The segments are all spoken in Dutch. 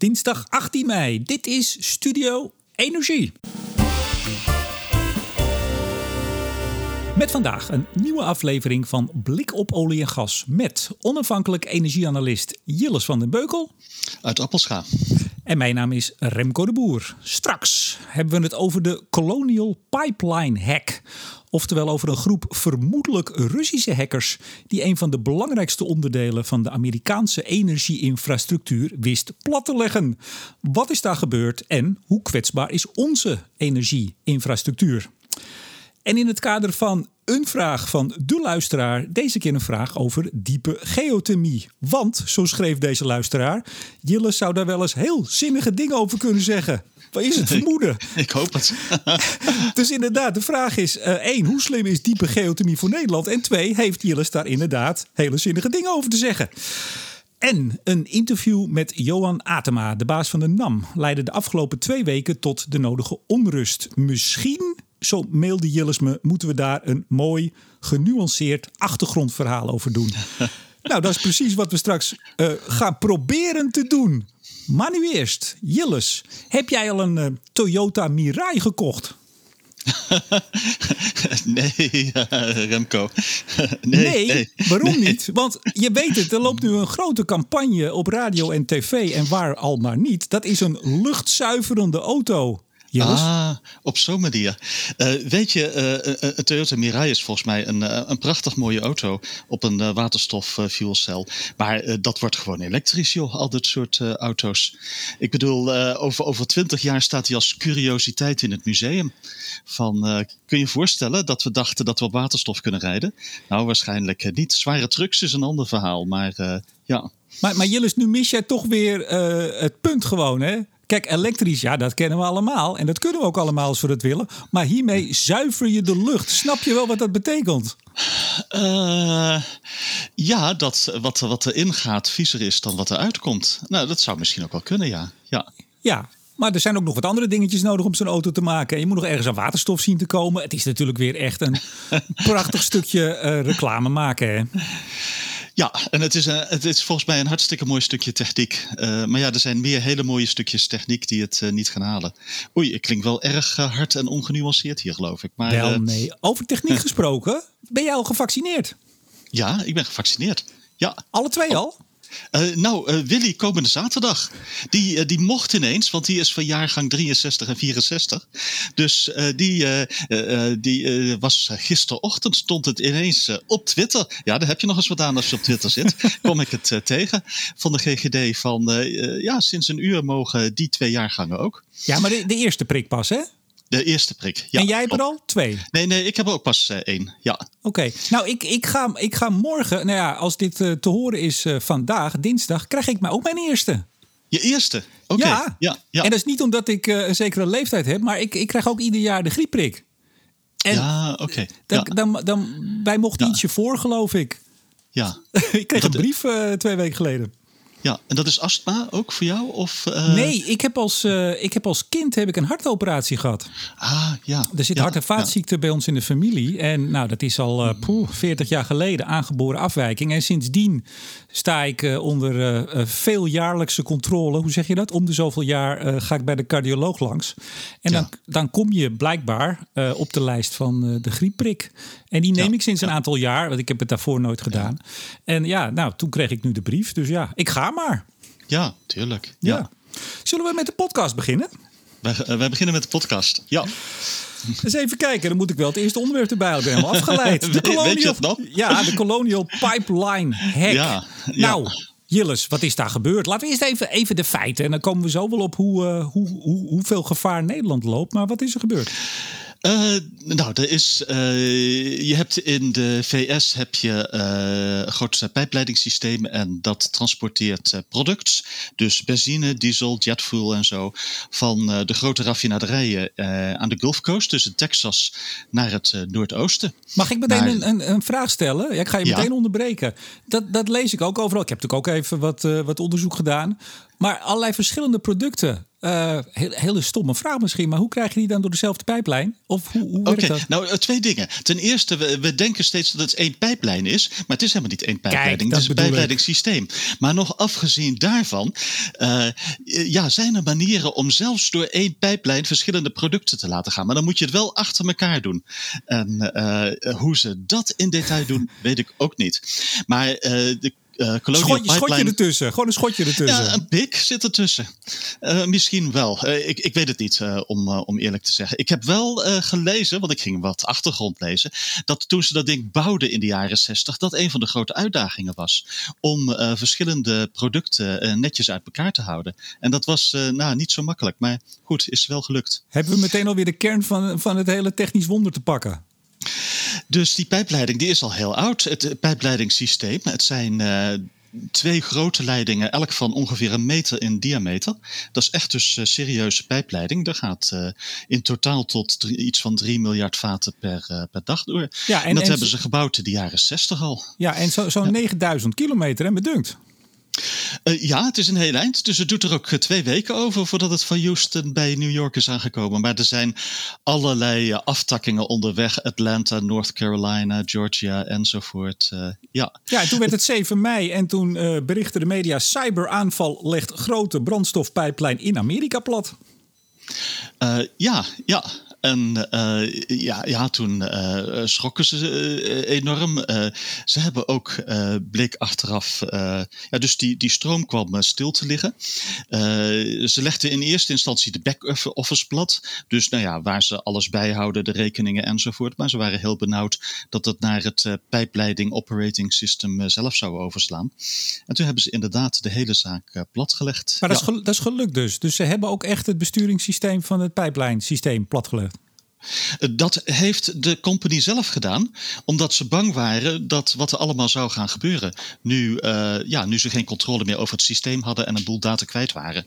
dinsdag 18 mei. Dit is Studio Energie. Met vandaag een nieuwe aflevering van Blik op olie en gas met onafhankelijk energieanalist Jilles van den Beukel. Uit Appelscha. En mijn naam is Remco de Boer. Straks hebben we het over de Colonial Pipeline Hack. Oftewel over een groep vermoedelijk Russische hackers die een van de belangrijkste onderdelen van de Amerikaanse energieinfrastructuur wist plat te leggen. Wat is daar gebeurd en hoe kwetsbaar is onze energieinfrastructuur? En in het kader van een vraag van de luisteraar, deze keer een vraag over diepe geothermie. Want, zo schreef deze luisteraar, Jille zou daar wel eens heel zinnige dingen over kunnen zeggen. Wat is het vermoeden? Ik hoop het. dus inderdaad, de vraag is: uh, één, hoe slim is diepe geothermie voor Nederland? En twee, heeft Jilles daar inderdaad hele zinnige dingen over te zeggen? En een interview met Johan Atema, de baas van de NAM, leidde de afgelopen twee weken tot de nodige onrust. Misschien zo mailde Jillis me, moeten we daar een mooi, genuanceerd achtergrondverhaal over doen. nou, dat is precies wat we straks uh, gaan proberen te doen. Maar nu eerst, Jillis, heb jij al een uh, Toyota Mirai gekocht? nee, Remco. Nee, nee, nee waarom nee. niet? Want je weet het, er loopt nu een grote campagne op radio en tv en waar al maar niet. Dat is een luchtzuiverende auto. Ah, op zo'n manier. Uh, weet je, uh, een Toyota Mirai is volgens mij een, een prachtig mooie auto op een uh, waterstof fuelcel. Maar dat wordt gewoon elektrisch, joh, al dat soort auto's. Ik bedoel, over, over twintig jaar staat hij als curiositeit in het museum. Van, kun je je voorstellen dat we dachten dat we op waterstof kunnen rijden? Nou, waarschijnlijk niet. Zware trucks is een ander verhaal, maar ja. Maar, maar Jillis, nu mis jij toch weer het punt gewoon, hè? Kijk, elektrisch, ja, dat kennen we allemaal. En dat kunnen we ook allemaal als we dat willen. Maar hiermee zuiver je de lucht. Snap je wel wat dat betekent? Uh, ja, dat wat, wat erin gaat viezer is dan wat eruit komt. Nou, dat zou misschien ook wel kunnen, ja. Ja, ja maar er zijn ook nog wat andere dingetjes nodig om zo'n auto te maken. En je moet nog ergens aan waterstof zien te komen. Het is natuurlijk weer echt een prachtig stukje uh, reclame maken. Hè? Ja, en het is, een, het is volgens mij een hartstikke mooi stukje techniek. Uh, maar ja, er zijn meer hele mooie stukjes techniek die het uh, niet gaan halen. Oei, ik klink wel erg hard en ongenuanceerd hier, geloof ik. Maar, wel, nee. Over techniek gesproken, ben jij al gevaccineerd? Ja, ik ben gevaccineerd. Ja. Alle twee al? Uh, nou, uh, Willy komende zaterdag. Die, uh, die mocht ineens, want die is van jaargang 63 en 64. Dus die, die was gisterochtend, stond het ineens op Twitter. Ja, daar heb je nog eens wat aan als je op Twitter zit. Kom ik het tegen van de GGD van, ja, sinds een uur mogen die twee jaargangen ook. Ja, maar de, de eerste prik pas, hè? De eerste prik. Ja, en jij hebt er al twee? Nee, nee, ik heb er ook pas uh, één. Ja. Oké. Nou, ik, ik, ga, ik ga morgen, nou ja, als dit uh, te horen is uh, vandaag, dinsdag, krijg ik mij ook mijn eerste. Je eerste? Oké. Okay. Ja. ja. ja. En dat is niet omdat ik een zekere leeftijd heb, maar ik, ik krijg ook ieder jaar de griepprik. En ja, oké. Okay. Dan, dan, dan, wij mochten ietsje voor, geloof ik. Ja. ik kreeg een brief twee weken geleden. Ja, en dat is astma ook voor jou? Of, uh... Nee, ik heb, als, uh, ik heb als kind heb ik een hartoperatie gehad. Ah, ja. Er zit ja, hart- en vaatziekte ja. bij ons in de familie. En nou, dat is al uh, poeh, 40 jaar geleden aangeboren afwijking. En sindsdien sta ik onder veeljaarlijkse controle. Hoe zeg je dat? Om de zoveel jaar ga ik bij de cardioloog langs. En dan, dan kom je blijkbaar op de lijst van de griepprik. En die neem ik sinds een aantal jaar, want ik heb het daarvoor nooit gedaan. En ja, nou, toen kreeg ik nu de brief. Dus ja, ik ga maar. Ja, tuurlijk. Ja. ja. Zullen we met de podcast beginnen? Wij, uh, wij beginnen met de podcast. Ja. Eens even kijken, dan moet ik wel het eerste onderwerp erbij halen. Ik ben helemaal afgeleid. De Colonial, Weet je nog? Ja, de Colonial Pipeline Hack. Ja, ja. Nou, Jilles, wat is daar gebeurd? Laten we eerst even, even de feiten. En dan komen we zo wel op hoe, uh, hoe, hoe, hoeveel gevaar Nederland loopt. Maar wat is er gebeurd? Uh, nou, er is, uh, je hebt in de VS heb je uh, een groot pijpleidingssysteem en dat transporteert product, dus benzine, diesel, jetfuel en zo, van de grote raffinaderijen aan de Gulf Coast, dus in Texas, naar het noordoosten. Mag ik meteen een, een, een, vraag stellen? Ja, ik ga je meteen ja. onderbreken. Dat, dat lees ik ook overal. Ik heb natuurlijk ook even wat, wat onderzoek gedaan. Maar allerlei verschillende producten Uh, hele stomme vraag misschien, maar hoe krijg je die dan door dezelfde pijplijn? Of hoe, hoe werkt dat? Nou, twee dingen. Ten eerste, we, we, denken steeds dat het één pijplijn is, maar het is helemaal niet één pijpleiding. het is een pijpleidingssysteem. Maar nog afgezien daarvan, uh, ja, zijn er manieren om zelfs door één pijplijn verschillende producten te laten gaan. Maar dan moet je het wel achter elkaar doen. En uh, hoe ze dat in detail doen, weet ik ook niet. Maar de uh, schotje, schotje ertussen, gewoon een schotje ertussen. Ja, een pik zit ertussen. Uh, misschien wel. Uh, ik, ik weet het niet, om, om eerlijk te zeggen. Ik heb wel gelezen, want ik ging wat achtergrond lezen, dat toen ze dat ding bouwden in de jaren 60, dat een van de grote uitdagingen was om verschillende producten netjes uit elkaar te houden. En dat was nou, niet zo makkelijk, maar goed, is wel gelukt. Hebben we meteen alweer de kern van, van het hele technisch wonder te pakken? Dus die pijpleiding die is al heel oud. Het pijpleidingssysteem. Het zijn uh, twee grote leidingen, elk van ongeveer een meter in diameter. Dat is echt dus uh, serieuze pijpleiding. Dat gaat uh, in totaal tot drie, iets van 3 miljard vaten per, per dag door. Ja, en, en dat hebben ze gebouwd in de jaren 60 al. Ja, en zo'n zo ja. 9000 kilometer, en bedunkt. Uh, ja, het is een heel eind. Dus het doet er ook eh, twee weken over voordat het van Houston bij New York is aangekomen. Maar er zijn allerlei uh, aftakkingen onderweg. Atlanta, North Carolina, Georgia enzovoort. Uh, ja. ja, en toen werd het 7 mei en toen berichtte de media... cyberaanval legt grote brandstofpijplijn in Amerika plat. ja, ja. En uh, ja, ja, toen uh, schrokken ze uh, enorm. ze hebben ook, bleek achteraf, ja, dus die, die stroom kwam stil te liggen. ze legden in eerste instantie de back-office plat. Dus nou ja, waar ze alles bijhouden, de rekeningen enzovoort. Maar ze waren heel benauwd dat het naar het pijpleiding operating system zelf zou overslaan. En toen hebben ze inderdaad de hele zaak platgelegd. Maar dat, ja. is dat is gelukt dus. Dus ze hebben ook echt het besturingssysteem van het pijplijnsysteem platgelegd. Dat heeft de company zelf gedaan, omdat ze bang waren dat wat er allemaal zou gaan gebeuren. Nu, uh, ja, nu ze geen controle meer over het systeem hadden en een boel data kwijt waren.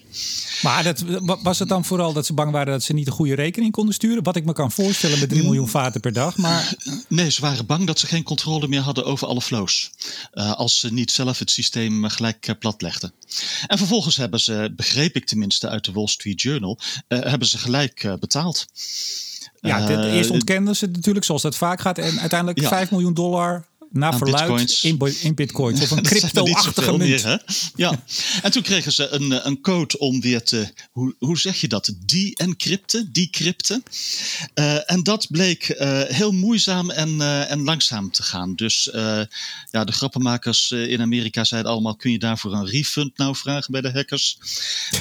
Maar dat, was het dan vooral dat ze bang waren dat ze niet een goede rekening konden sturen? Wat ik me kan voorstellen met 3 miljoen vaten per dag. Maar... Nee, ze waren bang dat ze geen controle meer hadden over alle flows. Uh, als ze niet zelf het systeem gelijk uh, platlegden. En vervolgens hebben ze, begreep ik tenminste uit de Wall Street Journal, hebben ze gelijk betaald. Ja, eerst ontkenden ze het natuurlijk, zoals dat vaak gaat. En uiteindelijk ja. 5 miljoen dollar naar verluid in, in bitcoins of een crypto-achtige munt. ja, en toen kregen ze een, een code om weer te, hoe, hoe zeg je dat, de-encrypten, decrypten. Uh, en dat bleek uh, heel moeizaam en, uh, en langzaam te gaan. Dus ja, de grappenmakers in Amerika zeiden allemaal, kun je daarvoor een refund nou vragen bij de hackers?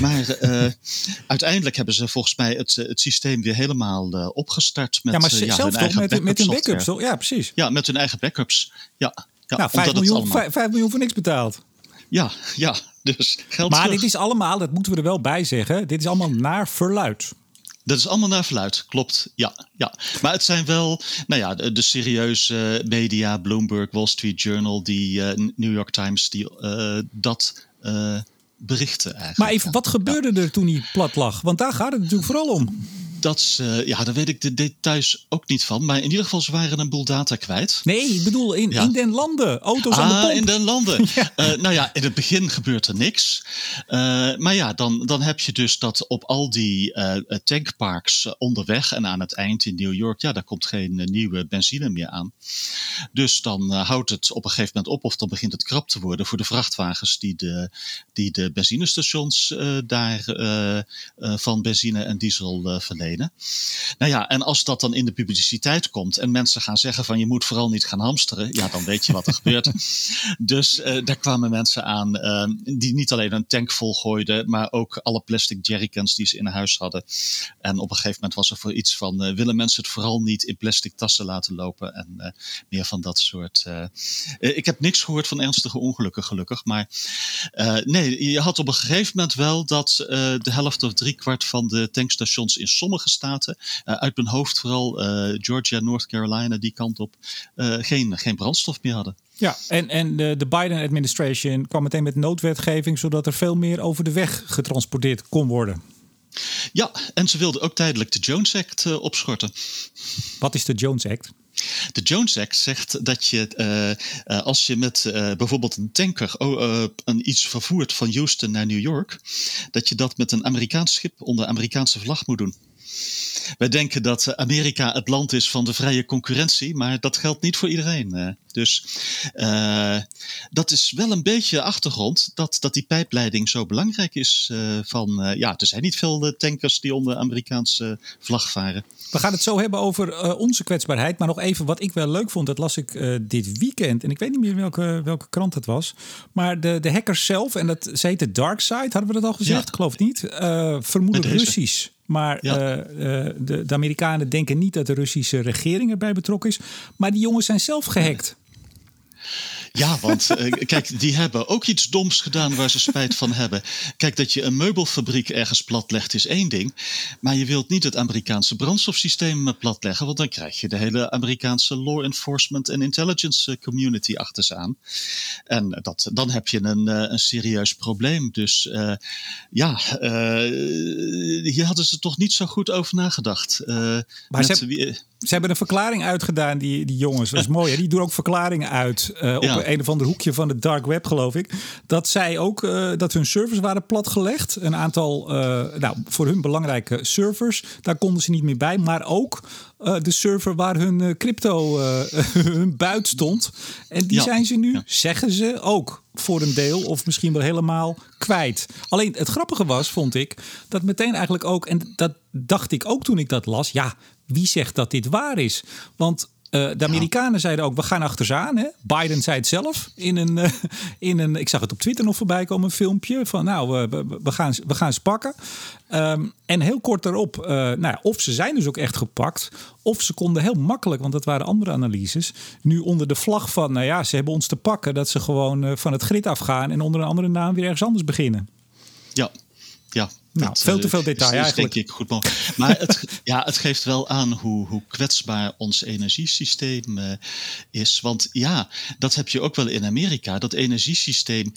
Maar uiteindelijk hebben ze volgens mij het, het systeem weer helemaal opgestart. Met, ja, maar ja, zelf toch met, met hun backups? Ja, precies. Ja, met hun eigen backups. Ja, ja nou, 5 miljoen, 5, 5 miljoen voor niks betaald. Ja, ja, dus geld Maar terug. dit is allemaal, dat moeten we er wel bij zeggen, dit is allemaal naar verluid. Dat is allemaal naar verluid, klopt. Ja, ja. Maar het zijn wel, nou ja, de, de serieuze media, Bloomberg, Wall Street Journal, die uh, New York Times, die uh, dat uh, berichten eigenlijk. Maar even, wat gebeurde er toen hij plat lag? Want daar gaat het natuurlijk vooral om dat ze, ja, daar weet ik de details ook niet van. Maar in ieder geval, ze waren een boel data kwijt. Nee, ik bedoel in, in den landen. Auto's aan de ah, pomp. in den landen. ja. Uh, nou ja, in het begin gebeurt er niks. Uh, maar ja, dan, dan heb je dus dat op al die uh, tankparks onderweg en aan het eind in New York, ja, daar komt geen nieuwe benzine meer aan. Dus dan houdt het op een gegeven moment op of dan begint het krap te worden voor de vrachtwagens die de, die de benzinestations daar van benzine en diesel verlenen. Nou ja, en als dat dan in de publiciteit komt en mensen gaan zeggen van je moet vooral niet gaan hamsteren, ja, dan weet je wat er gebeurt. Dus uh, daar kwamen mensen aan uh, die niet alleen een tank vol gooiden, maar ook alle plastic jerrycans die ze in huis hadden. En op een gegeven moment was er voor iets van uh, willen mensen het vooral niet in plastic tassen laten lopen en meer van dat soort. ik heb niks gehoord van ernstige ongelukken gelukkig, maar nee, je had op een gegeven moment wel dat de helft of driekwart van de tankstations in sommige staten, uh, uit mijn hoofd vooral uh, Georgia, North Carolina, die kant op, uh, geen, geen brandstof meer hadden. Ja, en, en de, de Biden-administration kwam meteen met noodwetgeving, zodat er veel meer over de weg getransporteerd kon worden. Ja, en ze wilden ook tijdelijk de Jones Act opschorten. Wat is de Jones Act? De Jones Act zegt dat je als je met bijvoorbeeld een tanker een iets vervoert van Houston naar New York, dat je dat met een Amerikaans schip onder Amerikaanse vlag moet doen. Wij denken dat Amerika het land is van de vrije concurrentie, maar dat geldt niet voor iedereen. Eh. Dus uh, dat is wel een beetje achtergrond dat, dat die pijpleiding zo belangrijk is. Van, ja, er zijn niet veel tankers die onder Amerikaanse vlag varen. We gaan het zo hebben over onze kwetsbaarheid. Maar nog even wat ik wel leuk vond, dat las ik dit weekend. En ik weet niet meer welke, welke krant het was. Maar de, de hackers zelf, en dat ze heet Dark Side, hadden we dat al gezegd? Ja. Geloof niet. vermoeden Russisch. Maar eh, eh, de, de, Amerikanen denken niet dat de Russische regering erbij betrokken is. Maar die jongens zijn zelf gehackt. Ja, want uh, kijk, die hebben ook iets doms gedaan waar ze spijt van hebben. Kijk, dat je een meubelfabriek ergens platlegt is één ding. Maar je wilt niet het Amerikaanse brandstofsysteem platleggen, want dan krijg je de hele Amerikaanse law enforcement en intelligence community achter ze aan. En dat, dan heb je een, een serieus probleem. Dus uh, ja, hier hadden ze toch niet zo goed over nagedacht. maar ze, ze hebben een verklaring uitgedaan, die, die jongens. Dat is mooi. Hè? Die doen ook verklaringen uit uh, op een of ander hoekje van de dark web, geloof ik. Dat zij ook uh, dat hun servers waren platgelegd. Een aantal, uh, nou, voor hun belangrijke servers. Daar konden ze niet meer bij. Maar ook de server waar hun crypto, hun buit stond. En die zijn ze nu, zeggen ze, ook voor een deel of misschien wel helemaal kwijt. Alleen het grappige was, vond ik, dat meteen eigenlijk ook, en dat dacht ik ook toen ik dat las, ja, wie zegt dat dit waar is? Want uh, de Amerikanen zeiden ook, we gaan achter ze aan. Hè? Biden zei het zelf in een, uh, in een, ik zag het op Twitter nog voorbij komen, een filmpje van nou, we, we, gaan, we gaan ze pakken. Um, en heel kort daarop, uh, nou ja, of ze zijn dus ook echt gepakt, of ze konden heel makkelijk, want dat waren andere analyses, nu onder de vlag van, nou ja, ze hebben ons te pakken, dat ze gewoon van het grid afgaan en onder een andere naam weer ergens anders beginnen. Ja, ja, nou, veel te veel detail is, eigenlijk. Denk ik goed mogelijk. Maar het, ja, het geeft wel aan hoe, hoe kwetsbaar ons energiesysteem uh, is. Want ja, dat heb je ook wel in Amerika. Dat energiesysteem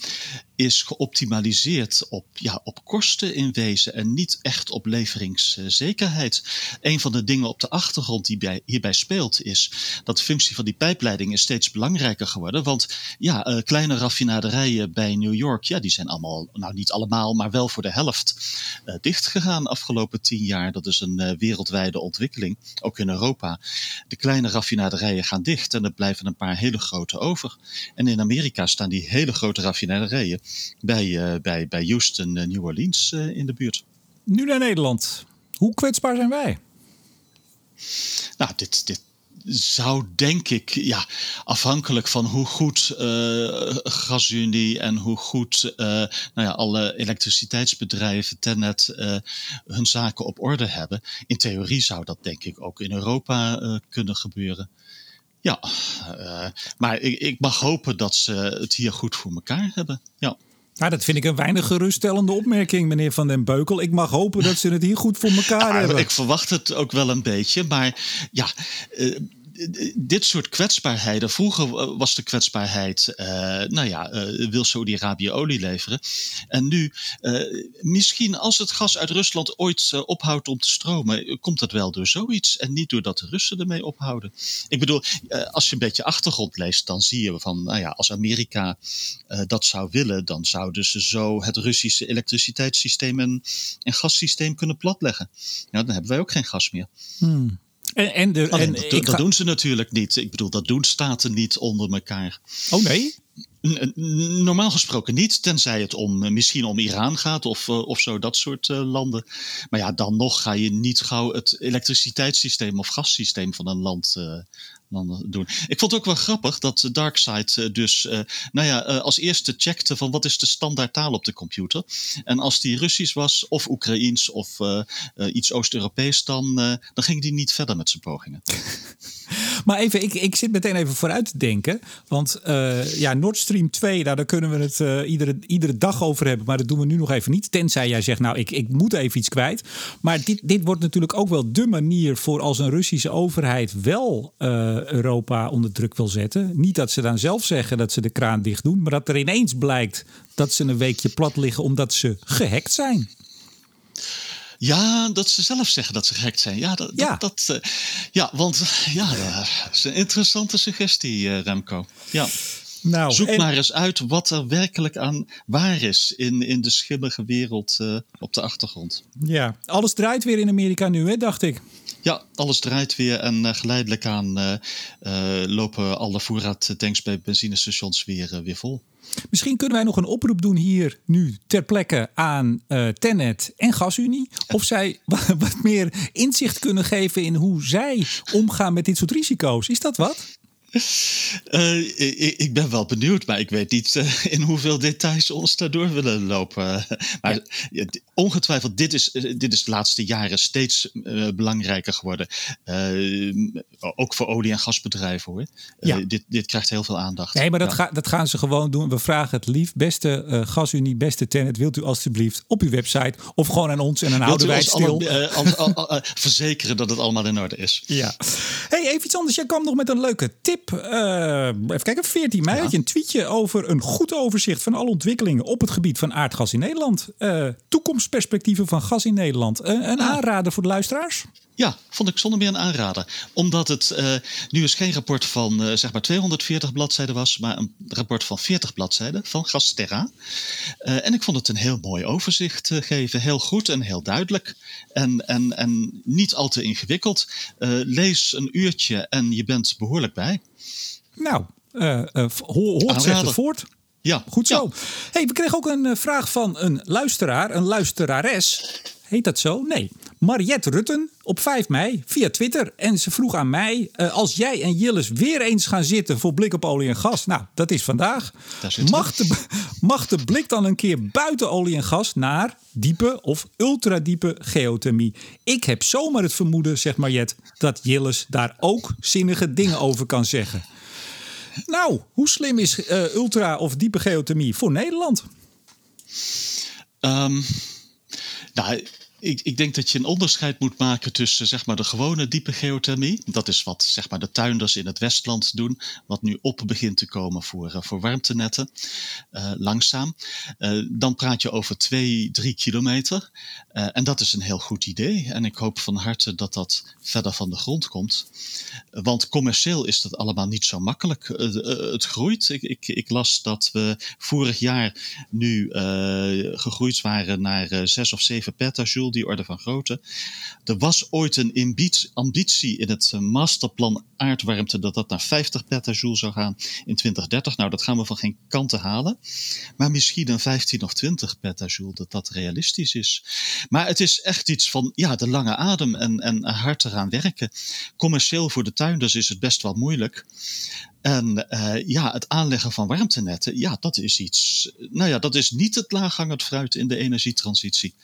is geoptimaliseerd op, ja, op kosten in wezen en niet echt op leveringszekerheid. Een van de dingen op de achtergrond die bij, hierbij speelt is dat de functie van die pijpleiding is steeds belangrijker geworden. Want ja, uh, kleine raffinaderijen bij New York, ja, die zijn allemaal, nou niet allemaal, maar wel voor de helft uh, dichtgegaan afgelopen tien jaar. Dat is een uh, wereldwijde ontwikkeling, ook in Europa. De kleine raffinaderijen gaan dicht en er blijven een paar hele grote over. En in Amerika staan die hele grote raffinaderijen bij, uh, bij, bij Houston, New Orleans in de buurt. Nu naar Nederland. Hoe kwetsbaar zijn wij? Nou, dit, dit, zou denk ik, ja, afhankelijk van hoe goed uh, GasUnie en hoe goed uh, nou ja, alle elektriciteitsbedrijven, Tennet, uh, hun zaken op orde hebben. In theorie zou dat denk ik ook in Europa kunnen gebeuren. Ja, maar ik, ik mag hopen dat ze het hier goed voor elkaar hebben. Ja. Nou, dat vind ik een weinig geruststellende opmerking, meneer Van den Beukel. Ik mag hopen dat ze het hier goed voor elkaar ja, hebben. Ik verwacht het ook wel een beetje, maar ja, dit soort kwetsbaarheden. Vroeger was de kwetsbaarheid, uh, nou ja, uh, wil Saudi-Arabië olie leveren. En nu, uh, misschien als het gas uit Rusland ooit ophoudt om te stromen, komt dat wel door zoiets en niet doordat de Russen ermee ophouden. Ik bedoel, als je een beetje achtergrond leest, dan zie je van, nou ja, als Amerika dat zou willen, dan zouden ze zo het Russische elektriciteitssysteem en, en gassysteem kunnen platleggen. Ja, dan hebben wij ook geen gas meer. Hmm. En, en, de, en dat, dat doen ze natuurlijk niet. Ik bedoel, dat doen staten niet onder elkaar. Oh nee? Normaal gesproken niet, tenzij het om, eh, misschien om Iran gaat of, eh, of zo, dat soort uh, landen. Maar ja, dan nog ga je niet gauw het elektriciteitssysteem of gassysteem van een land uh, doen. Ik vond het ook wel grappig dat Darkseid dus, nou ja, als eerste checkte van wat is de standaard taal op de computer. En als die Russisch was, of Oekraïens, of iets Oost-Europees, dan, dan ging die niet verder met zijn pogingen. maar even, ik, ik zit meteen even vooruit te denken. Want ja, Nord 2, nou, daar kunnen we het iedere, iedere dag over hebben. Maar dat doen we nu nog even niet. Tenzij jij zegt, nou, ik, ik moet even iets kwijt. Maar dit, dit wordt natuurlijk ook wel de manier voor als een Russische overheid wel Europa onder druk wil zetten. Niet dat ze dan zelf zeggen dat ze de kraan dicht doen, maar dat er ineens blijkt dat ze een weekje plat liggen omdat ze gehackt zijn. Ja, dat ze zelf zeggen dat ze gek zijn. Ja, dat, ja. dat, dat ja want ja, dat is een interessante suggestie, Remco. Ja. Nou, Zoek maar eens uit wat er werkelijk aan waar is in, in de schimmige wereld op de achtergrond. Ja, alles draait weer in Amerika nu, hè, dacht ik. Ja, alles draait weer en geleidelijk aan lopen alle voerraadtanks bij benzinestations weer, weer vol. Misschien kunnen wij nog een oproep doen hier nu ter plekke aan uh, Tenet en Gasunie. Of zij wat meer inzicht kunnen geven in hoe zij omgaan met dit soort risico's. Is dat wat? Uh, ik, ben wel benieuwd, maar ik weet niet uh, in hoeveel details ons daardoor willen lopen. maar ja. ongetwijfeld, dit is, dit is de laatste jaren steeds uh, belangrijker geworden. ook voor olie- en gasbedrijven hoor. Ja. dit, dit krijgt heel veel aandacht. Nee, maar dat, ga, dat gaan ze gewoon doen. We vragen het lief. Beste Gasunie, beste Tennet, wilt u alstublieft op uw website of gewoon aan ons en dan houden wij het stil. verzekeren dat het allemaal in orde is. Ja. Hey, even iets anders. Jij kwam nog met een leuke tip uh, even kijken, 14 mei had je een tweetje over een goed overzicht van alle ontwikkelingen op het gebied van aardgas in Nederland. Uh, toekomstperspectieven van gas in Nederland. Uh, een aanrader voor de luisteraars? Ja, vond ik zonder meer een aanrader. Omdat het uh, nu eens geen rapport van uh, zeg maar 240 bladzijden was, maar een rapport van 40 bladzijden van Gasterra. Uh, en ik vond het een heel mooi overzicht geven. Heel goed en heel duidelijk. En, en, en niet al te ingewikkeld. lees een uurtje en je bent behoorlijk bij. Nou, hoort zegt voort. Ja. Goed zo. Ja. Hey, we kregen ook een vraag van een luisteraar, een luisterares. Heet dat zo? Nee. Mariette Rutten op 5 mei via Twitter. En ze vroeg aan mij: uh, als jij en Jillis weer eens gaan zitten voor blik op olie en gas. Nou, dat is vandaag. Mag de, mag de blik dan een keer buiten olie en gas naar diepe of ultradiepe geothermie? Ik heb zomaar het vermoeden, zegt Mariette, dat Jillis daar ook zinnige dingen over kan zeggen. Nou, hoe slim is uh, ultra of diepe geothermie voor Nederland? Um, nou, ik, ik, denk dat je een onderscheid moet maken tussen zeg maar, de gewone diepe geothermie. Dat is wat zeg maar, de tuinders in het Westland doen. Wat nu op begint te komen voor, uh, voor warmtenetten. Uh, langzaam. Uh, dan praat je over twee, drie kilometer. en dat is een heel goed idee. En ik hoop van harte dat dat verder van de grond komt. Want commercieel is dat allemaal niet zo makkelijk. het groeit. Ik, ik, ik, las dat we vorig jaar nu gegroeid waren naar 6 of 7 petajoule die orde van grootte. Er was ooit een ambitie in het masterplan aardwarmte dat dat naar 50 petajoule zou gaan in 2030. Nou, dat gaan we van geen kanten halen. Maar misschien een 15 of 20 petajoule, dat dat realistisch is. Maar het is echt iets van ja, de lange adem en, en hard eraan werken. Commercieel voor de tuinders is het best wel moeilijk. En uh, ja, het aanleggen van warmtenetten, ja, dat is iets. Nou ja, dat is niet het laaghangend fruit in de energietransitie.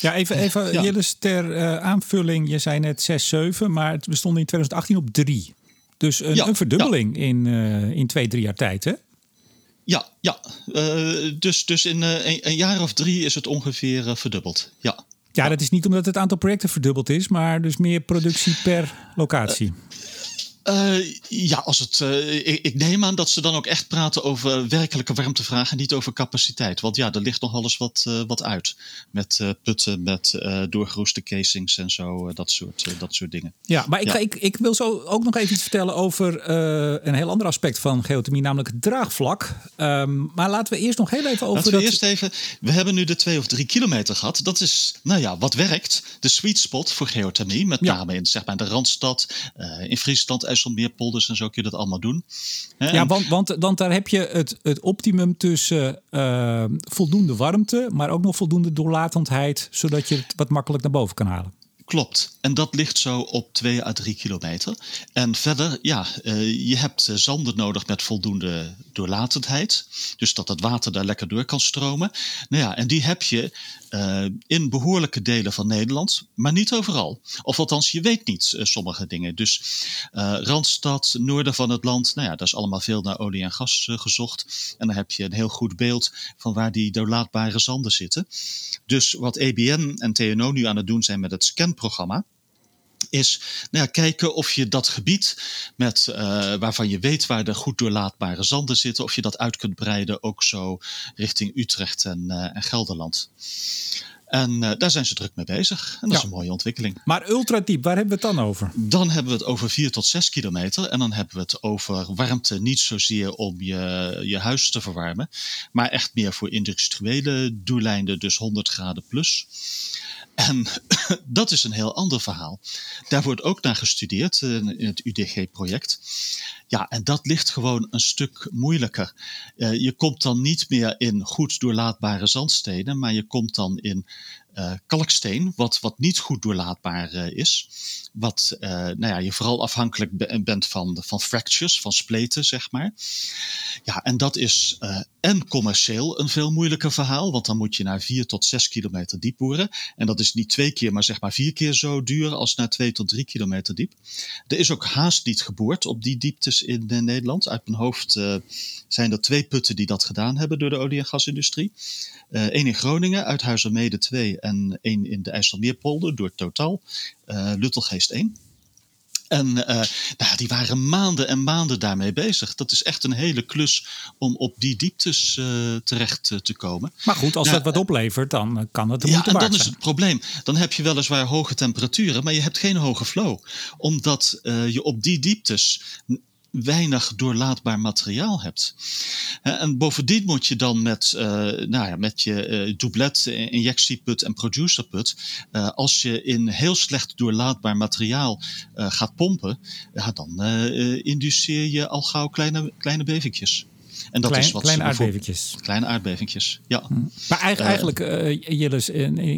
Ja, even, even ja. Jilles, ter uh, aanvulling. Je zei net 6, 7, maar we stonden in 2018 op 3. Dus een, ja, een verdubbeling ja. in, uh, in twee, drie jaar tijd, hè? Ja, ja. Uh, dus, dus in een, een, jaar of drie is het ongeveer verdubbeld. Ja. Ja, dat is niet omdat het aantal projecten verdubbeld is, maar dus meer productie per locatie. Uh, ja, als het, uh, ik, ik, neem aan dat ze dan ook echt praten over werkelijke warmtevraag en niet over capaciteit. Want ja, er ligt nog alles wat, uh, wat uit. Met putten, met doorgeroeste casings en zo, dat, soort, dat soort dingen. Ja, maar ik, ja. ik, ik wil zo ook nog even iets vertellen over een heel ander aspect van geothermie, namelijk het draagvlak. Um, maar laten we eerst nog heel even over. Laten we eerst even, we hebben nu de twee of drie kilometer gehad. Dat is, nou ja, wat werkt. De sweet spot voor geothermie, met ja. name in zeg maar, de Randstad, in Friesland IJsselmeerpolders en zo kun je dat allemaal doen. Ja, want, want, want daar heb je het, het optimum tussen uh, voldoende warmte, maar ook nog voldoende doorlatendheid, zodat je het wat makkelijk naar boven kan halen. Klopt. En dat ligt zo op 2 à 3 kilometer. En verder, ja, uh, je hebt zanden nodig met voldoende doorlatendheid. Dus dat het water daar lekker door kan stromen. Nou ja, en die heb je uh, in behoorlijke delen van Nederland, maar niet overal. Of althans, je weet niet uh, sommige dingen. Dus Randstad, noorden van het land, nou ja, daar is allemaal veel naar olie en gas gezocht. En dan heb je een heel goed beeld van waar die doorlaatbare zanden zitten. Dus wat EBN en TNO nu aan het doen zijn met het scan programma is nou ja, kijken of je dat gebied met, uh, waarvan je weet waar de goed doorlaatbare zanden zitten, of je dat uit kunt breiden ook zo richting Utrecht en, uh, en Gelderland. En uh, daar zijn ze druk mee bezig. En dat ja. is een mooie ontwikkeling. Maar ultradiep, waar hebben we het dan over? Dan hebben we het over 4 tot 6 kilometer. En dan hebben we het over warmte niet zozeer om je, je huis te verwarmen. Maar echt meer voor industriële doeleinden, dus 100 graden plus. En dat is een heel ander verhaal. Daar wordt ook naar gestudeerd eh, in het UDG-project. Ja, en dat ligt gewoon een stuk moeilijker. Uh, je komt dan niet meer in goed doorlaatbare zandstenen, maar je komt dan in uh, kalksteen, wat, wat niet goed doorlaatbaar uh, is. Wat uh, nou ja, je vooral afhankelijk be bent van, van fractures, van spleten, zeg maar. Ja, en dat is en commercieel een veel moeilijker verhaal, want dan moet je naar 4 tot 6 kilometer diep boren. En dat is niet twee keer, maar zeg maar vier keer zo duur als naar 2 tot 3 kilometer diep. Er is ook haast niet geboord op die dieptes in Nederland. Uit mijn hoofd zijn er twee putten die dat gedaan hebben door de olie- en gasindustrie. Eén in Groningen, Uithuizermede 2 en één in de IJsselmeerpolder door Total, uh, Luttelgeest 1. En uh, nou, die waren maanden en maanden daarmee bezig. Dat is echt een hele klus om op die dieptes uh, terecht te komen. Maar goed, als nou, dat wat oplevert, dan kan het de Ja, en dan is het probleem. Dan heb je weliswaar hoge temperaturen, maar je hebt geen hoge flow. Omdat je op die dieptes weinig doorlaatbaar materiaal hebt. En bovendien moet je dan met, uh, nou ja, met je uh, doublet, injectieput en producerput, uh, als je in heel slecht doorlaatbaar materiaal gaat pompen, ja, dan induceer je al gauw kleine, kleine bevingjes. En dat Klein, is wat kleine aardbevingjes. Kleine aardbevingjes, ja. Hm. Maar eigenlijk, eigenlijk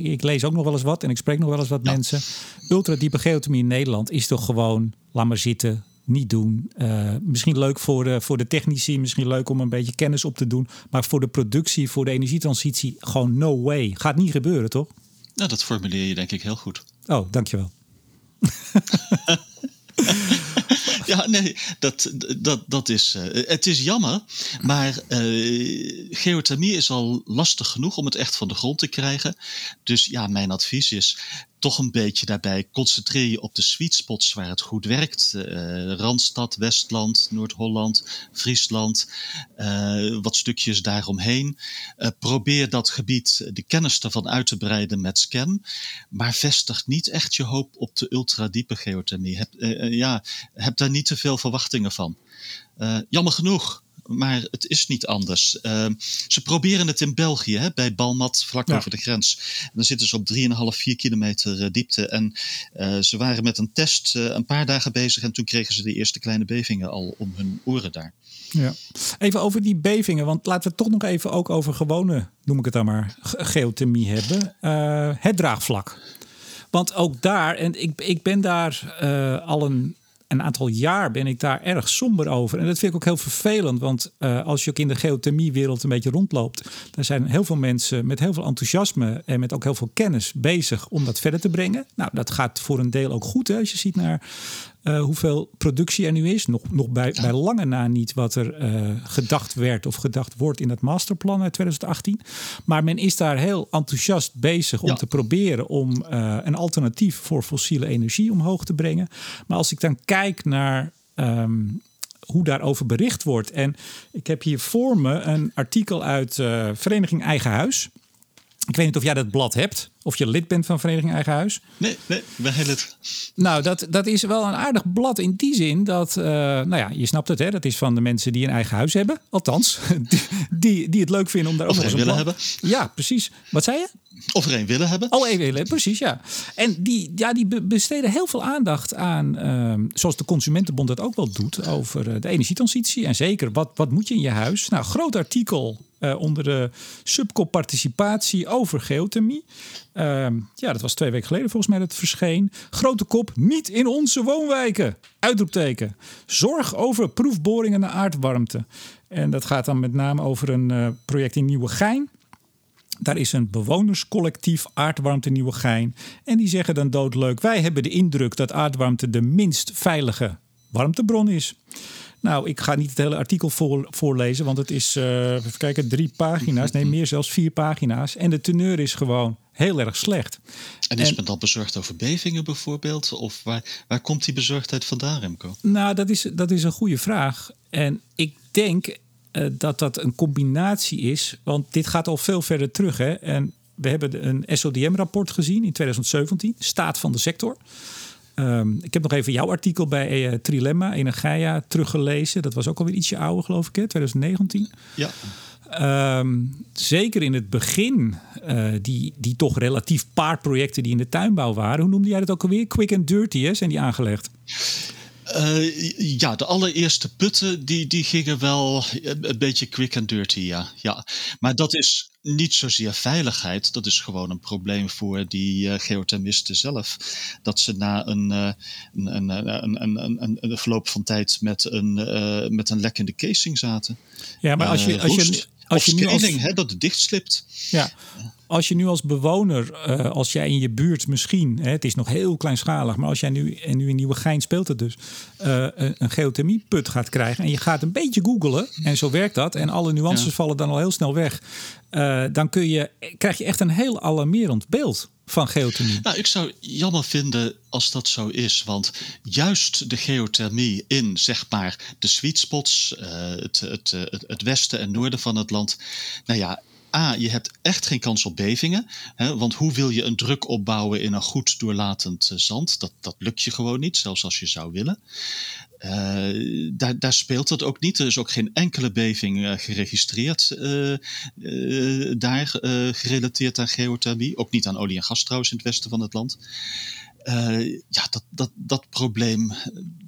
ik lees ook nog wel eens wat en ik spreek nog wel eens wat ja. mensen. Ultradiepe geothermie in Nederland is toch gewoon, laat maar zitten, niet doen. Uh, misschien leuk voor de, voor de technici, misschien leuk om een beetje kennis op te doen. Maar voor de productie, voor de energietransitie, gewoon no way. Gaat niet gebeuren, toch? Nou, dat formuleer je denk ik heel goed. Oh, dankjewel. ja, nee, dat, dat, dat is. Uh, het is jammer, maar uh, geothermie is al lastig genoeg om het echt van de grond te krijgen. Dus ja, mijn advies is: toch een beetje daarbij concentreer je op de sweet spots waar het goed werkt. Uh, Randstad, Westland, Noord-Holland, Friesland, uh, wat stukjes daaromheen. Uh, probeer dat gebied, de kennis ervan uit te breiden met scan. Maar vestig niet echt je hoop op de ultradiepe geothermie. Ja, heb daar niet te veel verwachtingen van. jammer genoeg maar het is niet anders. Uh, ze proberen het in België, hè, bij Balmat, vlak ja. over de grens. En dan zitten ze op 3,5, 4 kilometer uh, diepte. En uh, ze waren met een test een paar dagen bezig en toen kregen ze de eerste kleine bevingen al om hun oren daar. Ja. Even over die bevingen, want laten we het toch nog even ook over gewone, noem ik het dan maar, geothermie hebben. het draagvlak. Want ook daar, en ik, ik ben daar al een een aantal jaar ben ik daar erg somber over. En dat vind ik ook heel vervelend, want uh, als je ook in de geothermiewereld een beetje rondloopt, dan zijn heel veel mensen met heel veel enthousiasme en met ook heel veel kennis bezig om dat verder te brengen. Nou, dat gaat voor een deel ook goed. Hè, als je ziet naar uh, hoeveel productie er nu is. Nog, nog bij, bij lange na niet wat er uh, gedacht werd of gedacht wordt in het masterplan uit 2018. Maar men is daar heel enthousiast bezig om ja. te proberen om uh, een alternatief voor fossiele energie omhoog te brengen. Maar als ik dan kijk naar. Um, hoe daarover bericht wordt. En ik heb hier voor me een artikel uit Vereniging Eigen Huis. Ik weet niet of jij dat blad hebt. Of je lid bent van Vereniging Eigen Huis. Nee, nee ik ben geen lid. Nou, dat, dat is wel een aardig blad in die zin dat... Uh, nou ja, je snapt het, hè? Dat is van de mensen die een eigen huis hebben. Althans, die, die, die het leuk vinden om daar ook nog eens een willen hebben. Ja, precies. Wat zei je? Of er een willen hebben. Oh, één willen, precies, ja. En die, ja, die besteden heel veel aandacht aan, uh, zoals de Consumentenbond dat ook wel doet, over de energietransitie. En zeker, wat, wat moet je in je huis? Nou, groot artikel uh, onder de subkop participatie over geothermie. Uh, ja, dat was twee weken geleden volgens mij dat het verscheen. Grote kop, niet in onze woonwijken. Uitroepteken. Zorg over proefboringen naar aardwarmte. En dat gaat dan met name over een uh, project in Nieuwegein. Daar is een bewonerscollectief Aardwarmte Nieuwegein. En die zeggen dan doodleuk... wij hebben de indruk dat aardwarmte de minst veilige warmtebron is. Nou, ik ga niet het hele artikel voor, voorlezen, want het is, uh, even kijken, drie pagina's. Nee, meer zelfs vier pagina's. En de teneur is gewoon heel erg slecht. En is en, men dan bezorgd over bevingen bijvoorbeeld? Of waar, waar komt die bezorgdheid vandaan, Remco? Nou, dat is, dat is een goede vraag. En ik denk uh, dat dat een combinatie is, want dit gaat al veel verder terug. Hè? En We hebben een SODM-rapport gezien in 2017, staat van de sector. Ehm, ik heb nog even jouw artikel bij uh, Trilemma, Energia, teruggelezen. Dat was ook alweer ietsje ouder, geloof ik, hè? 2019. Ja. Ehm, zeker in het begin, uh, die, die toch relatief paar projecten die in de tuinbouw waren. Hoe noemde jij dat ook alweer? Quick and dirty, hè, zijn die aangelegd? Uh, ja, de allereerste putten die, die gingen wel een beetje quick and dirty, ja. ja. Maar dat is niet zozeer veiligheid, dat is gewoon een probleem voor die uh, geothermisten zelf. Dat ze na een, uh, een, een, een, een, een, een, verloop van tijd met een, met een lekkende casing zaten. Ja, maar als je, als je, als je nu als... hè, dat het dichtslipt. Ja, als je nu als bewoner, uh, als jij in je buurt misschien, hè, het is nog heel kleinschalig, maar als jij nu, en nu in Nieuwegein speelt het dus, uh, een geothermieput gaat krijgen en je gaat een beetje googelen, en zo werkt dat, en alle nuances ja. vallen dan al heel snel weg, uh, dan kun je, krijg je echt een heel alarmerend beeld van geothermie. Nou, ik zou jammer vinden als dat zo is. Want juist de geothermie in, zeg maar, de sweet spots, uh, het, het, het, het, westen en noorden van het land. Nou ja. A, je hebt echt geen kans op bevingen. Hè, want hoe wil je een druk opbouwen in een goed doorlatend zand? Dat, dat lukt je gewoon niet, zelfs als je zou willen. Uh, daar, daar, speelt dat ook niet. Er is ook geen enkele beving uh, geregistreerd daar, gerelateerd aan geothermie. Ook niet aan olie en gas trouwens in het westen van het land. ja, dat, dat, dat probleem,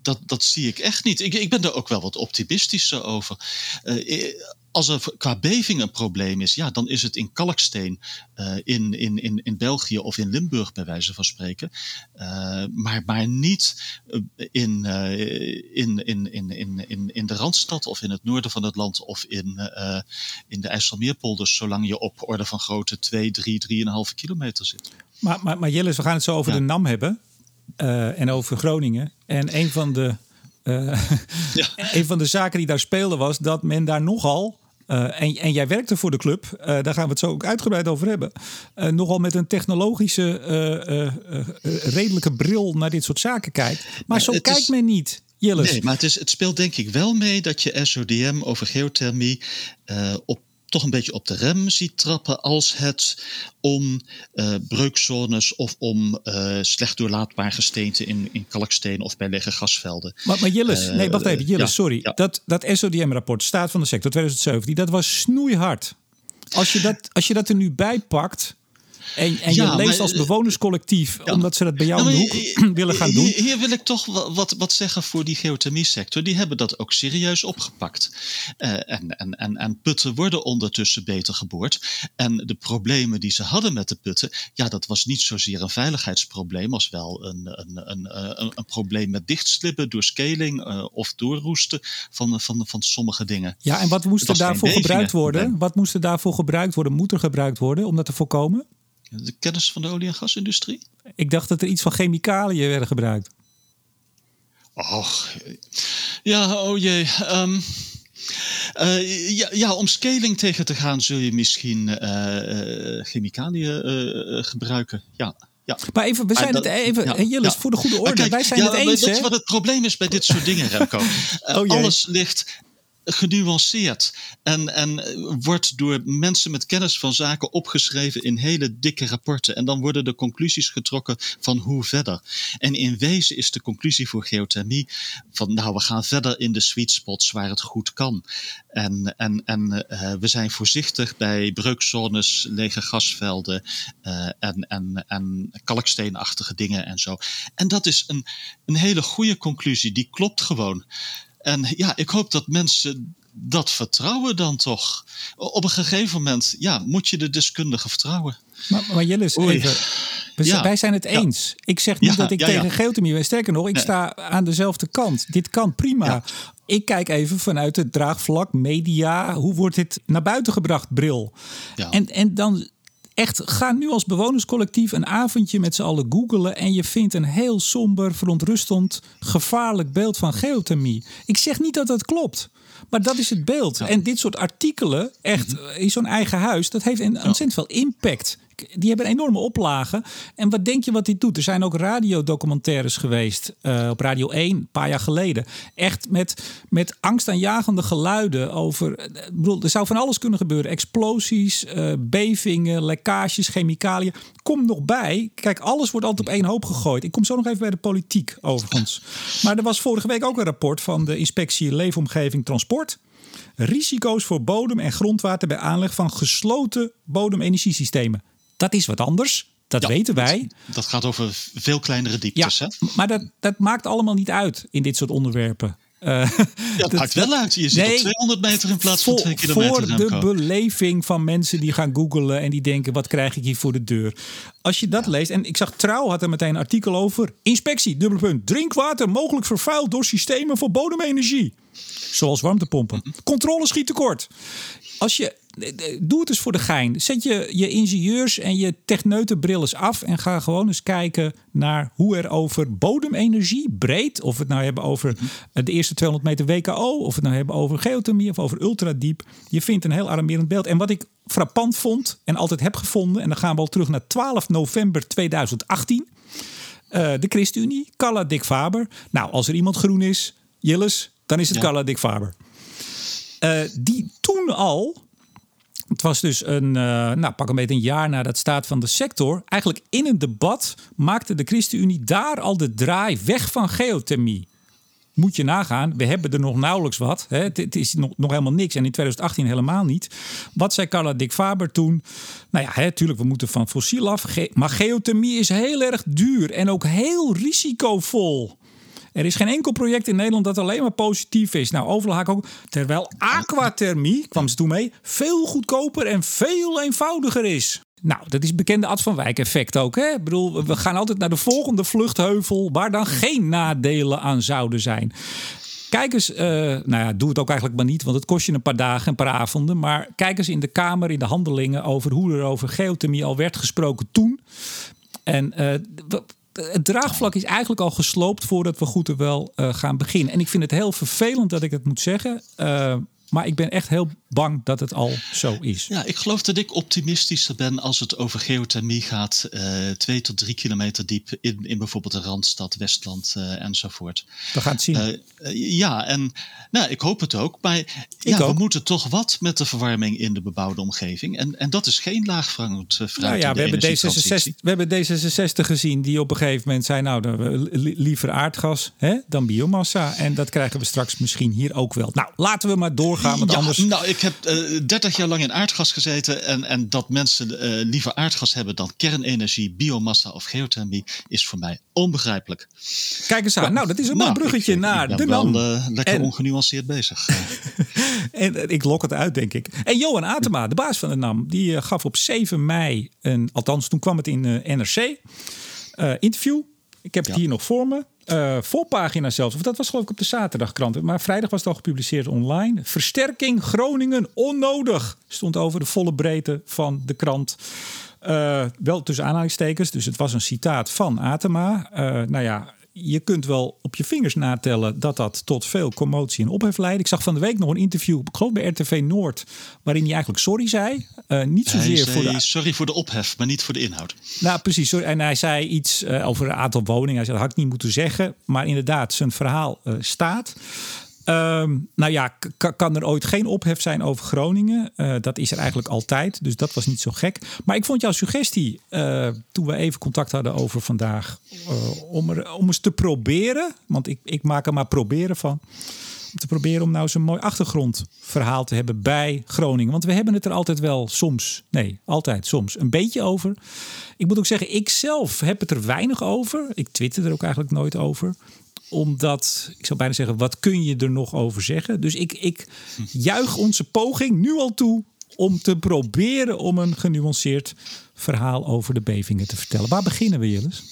dat, dat zie ik echt niet. Ik, ik ben er ook wel wat optimistischer over als er qua beving een probleem is, ja, dan is het in kalksteen uh, in, in, in, in België of in Limburg, bij wijze van spreken. Uh, maar, maar niet in, uh, in, in, in, in, in, in de Randstad of in het noorden van het land of in, in de IJsselmeerpolders, zolang je op orde van grootte 2, 3, 3,5 kilometer zit. Maar, maar, maar Jillis, we gaan het zo over ja. de NAM hebben en over Groningen. En een van de. Uh, ja. Een van de zaken die daar speelden was dat men daar nogal uh, en, en, jij werkte voor de club, uh, daar gaan we het zo ook uitgebreid over hebben. Uh, nogal met een technologische, redelijke bril naar dit soort zaken kijkt. Maar zo kijkt is... men niet. Jillis. Nee, maar het, is, het speelt denk ik wel mee dat je SODM over geothermie op toch een beetje op de rem ziet trappen als het om uh, breukzones of om uh, slecht doorlaatbaar gesteente in, in kalksteen of bij lege gasvelden. Maar, maar Jillis, uh, nee, wacht even, Jillis, ja, sorry. Ja. Dat, dat SODM-rapport, Staat van de Sector 2017, dat was snoeihard. Als je dat, als je dat er nu bij pakt, en, en ja, je leest maar, als bewonerscollectief, ja. omdat ze dat bij jou in de hoek willen gaan doen. Hier, hier, wil ik toch wat, wat zeggen voor die geothermie-sector. Die hebben dat ook serieus opgepakt. Uh, en, en, en, en putten worden ondertussen beter geboord. En de problemen die ze hadden met de putten, ja, dat was niet zozeer een veiligheidsprobleem als wel een, een, een, een, een probleem met dichtslippen door scaling uh, of doorroesten van, van, van sommige dingen. Ja, en wat moest er daarvoor gebruikt worden? Wat moest er daarvoor gebruikt worden? Moet er gebruikt worden om dat te voorkomen? De kennis van de olie- en gasindustrie? Ik dacht dat er iets van chemicaliën werden gebruikt. Och, ja, oh jee. Um, uh, ja, ja, om scaling tegen te gaan zul je misschien uh, uh, chemicaliën gebruiken. Ja. Ja. Maar even, we zijn dat, het even, ja, Jillis, ja. voor de goede orde. Kijk, wij zijn ja, het eens. Weet je wat het probleem is bij dit soort dingen, Remco? oh, alles ligt genuanceerd en, en wordt door mensen met kennis van zaken opgeschreven in hele dikke rapporten. En dan worden de conclusies getrokken van hoe verder. En in wezen is de conclusie voor geothermie van nou, we gaan verder in de sweet spots waar het goed kan. En, en, en uh, we zijn voorzichtig bij breukzones, lege gasvelden uh, en, en, en kalksteenachtige dingen en zo. En dat is een, een hele goede conclusie, die klopt gewoon. En ja, ik hoop dat mensen dat vertrouwen dan toch. Op een gegeven moment ja, moet je de deskundigen vertrouwen. Maar, maar Jillis, even. We, ja. Wij zijn het eens. Ja. Ik zeg niet ja, dat ik tegen geothermie ben. Sterker nog, ik nee. sta aan dezelfde kant. Dit kan prima. Ik kijk even vanuit het draagvlak, media. Hoe wordt dit naar buiten gebracht, bril? En, en dan echt, ga nu als bewonerscollectief een avondje met z'n allen googelen en je vindt een heel somber, verontrustend, gevaarlijk beeld van geothermie. Ik zeg niet dat dat klopt. Maar dat is het beeld. Ja. En dit soort artikelen, echt in zo'n eigen huis, dat heeft een ontzettend veel impact. Die hebben enorme oplagen. En wat denk je wat die doet? Er zijn ook radiodocumentaires geweest uh, op Radio 1 een paar jaar geleden. Echt met, met angstaanjagende geluiden over. Ik bedoel, er zou van alles kunnen gebeuren: explosies, uh, bevingen, lekkages, chemicaliën. Kom nog bij. Kijk, alles wordt altijd op één hoop gegooid. Ik kom zo nog even bij de politiek, overigens. Maar er was vorige week ook een rapport van de inspectie Leefomgeving Transport. Risico's voor bodem en grondwater bij aanleg van gesloten bodemenergiesystemen. Dat is wat anders. Dat weten wij. Dat, gaat over veel kleinere dieptes. Ja, maar dat, dat maakt allemaal niet uit in dit soort onderwerpen. Uh, ja, dat maakt wel uit. Je zit op 200 meter in plaats van 2 kilometer. Voor de beleving van mensen die gaan googlen en die denken: wat krijg ik hier voor de deur? Als je dat leest, en ik zag Trouw had er meteen een artikel over: inspectie, dubbele punt, drinkwater mogelijk vervuild door systemen voor bodemenergie. Zoals warmtepompen. Mhm. Controle schiet tekort. Als je doe het eens voor de gein. Zet je je ingenieurs en je techneutenbril eens af en ga gewoon eens kijken naar hoe er over bodemenergie breed, of we het nou hebben over de eerste 200 meter WKO, of we het nou hebben over geothermie of over ultradiep. Je vindt een heel alarmerend beeld. En wat ik frappant vond en altijd heb gevonden, en dan gaan we al terug naar 12 november 2018. Uh, de ChristenUnie, Carla Dick Faber. Nou, als er iemand groen is, Jilles, dan is het ja. Carla Dick Faber. Uh, die toen al het was dus een, uh, nou, pak een beetje een jaar na dat staat van de sector. Eigenlijk in een debat maakte de ChristenUnie daar al de draai weg van geothermie. Moet je nagaan, we hebben er nog nauwelijks wat. Hè. Het, is nog, nog helemaal niks. En in 2018 helemaal niet. Wat zei Carla Dick Faber toen? Nou ja, natuurlijk, we moeten van fossiel af. Maar geothermie is heel erg duur en ook heel risicovol. Er is geen enkel project in Nederland dat alleen maar positief is. Nou, overal ook. Terwijl aquathermie, kwam ze toen mee, veel goedkoper en veel eenvoudiger is. Nou, dat is bekende Ad van Wijk effect ook. Hè? Ik bedoel, we gaan altijd naar de volgende vluchtheuvel waar dan geen nadelen aan zouden zijn. Kijk eens, uh, nou ja, doe het ook eigenlijk maar niet, want het kost je een paar dagen, een paar avonden. Maar kijk eens in de Kamer, in de handelingen over hoe er over geothermie al werd gesproken toen. En uh, het draagvlak is eigenlijk al gesloopt voordat we goed er wel uh, gaan beginnen. En ik vind het heel vervelend dat ik het moet zeggen. Uh, maar ik ben echt heel bang dat het al zo is. Ja, ik geloof dat ik optimistischer ben als het over geothermie gaat. Uh, twee tot drie kilometer diep in, in bijvoorbeeld de Randstad, Westland uh, enzovoort. We gaan het zien. Uh, ja, en nou, ik hoop het ook. Maar ja, ook. we moeten toch wat met de verwarming in de bebouwde omgeving. En, en dat is geen laag fruit. Nou ja, we hebben, D66, we hebben D66 gezien die op een gegeven moment zei... nou, liever aardgas hè, dan biomassa. En dat krijgen we straks misschien hier ook wel. Nou, laten we maar doorgaan gaan. ja, anders... Nou, ik heb uh, eh, 30 jaar lang in aardgas gezeten. En, en dat mensen uh, liever aardgas hebben dan kernenergie, biomassa of geothermie, is voor mij onbegrijpelijk. Kijk eens aan. Nou, dat is een nou, mooi bruggetje ik, naar ik de NAM. Wel, uh, lekker en... ongenuanceerd bezig. en ik lok het uit, denk ik. En Johan Atema, de baas van de NAM, die gaf op 7 mei, een, althans toen kwam het in NRC, interview. Ik heb het ja. hier nog voor me. Uh, voorpagina zelfs, of dat was geloof ik op de zaterdagkrant. Maar vrijdag was het al gepubliceerd online. Versterking Groningen onnodig. Stond over de volle breedte van de krant. Uh, wel tussen aanhalingstekens, dus het was een citaat van Atema. Uh, nou ja, je kunt wel op je vingers natellen dat dat tot veel commotie en ophef leidt. Ik zag van de week nog een interview, ik geloof bij RTV Noord, waarin hij eigenlijk sorry zei. Uh, niet zozeer zei, voor de... Sorry voor de ophef, maar niet voor de inhoud. Nou, precies. Sorry. En hij zei iets uh, over een aantal woningen. Hij zei, dat had ik niet moeten zeggen. Maar inderdaad, zijn verhaal uh, staat. Um, nou ja, kan er ooit geen ophef zijn over Groningen? Uh, dat is er eigenlijk altijd, dus dat was niet zo gek. Maar ik vond jouw suggestie, uh, toen we even contact hadden over vandaag, uh, om, er, om eens te proberen, want ik, ik maak er maar proberen van, om te proberen om nou zo'n mooi achtergrondverhaal te hebben bij Groningen. Want we hebben het er altijd wel soms, nee, altijd soms, een beetje over. Ik moet ook zeggen, ik zelf heb het er weinig over. Ik twitter er ook eigenlijk nooit over omdat, ik zou bijna zeggen, wat kun je er nog over zeggen? Dus ik, ik juich onze poging nu al toe om te proberen om een genuanceerd verhaal over de bevingen te vertellen. Waar beginnen we, Jilles?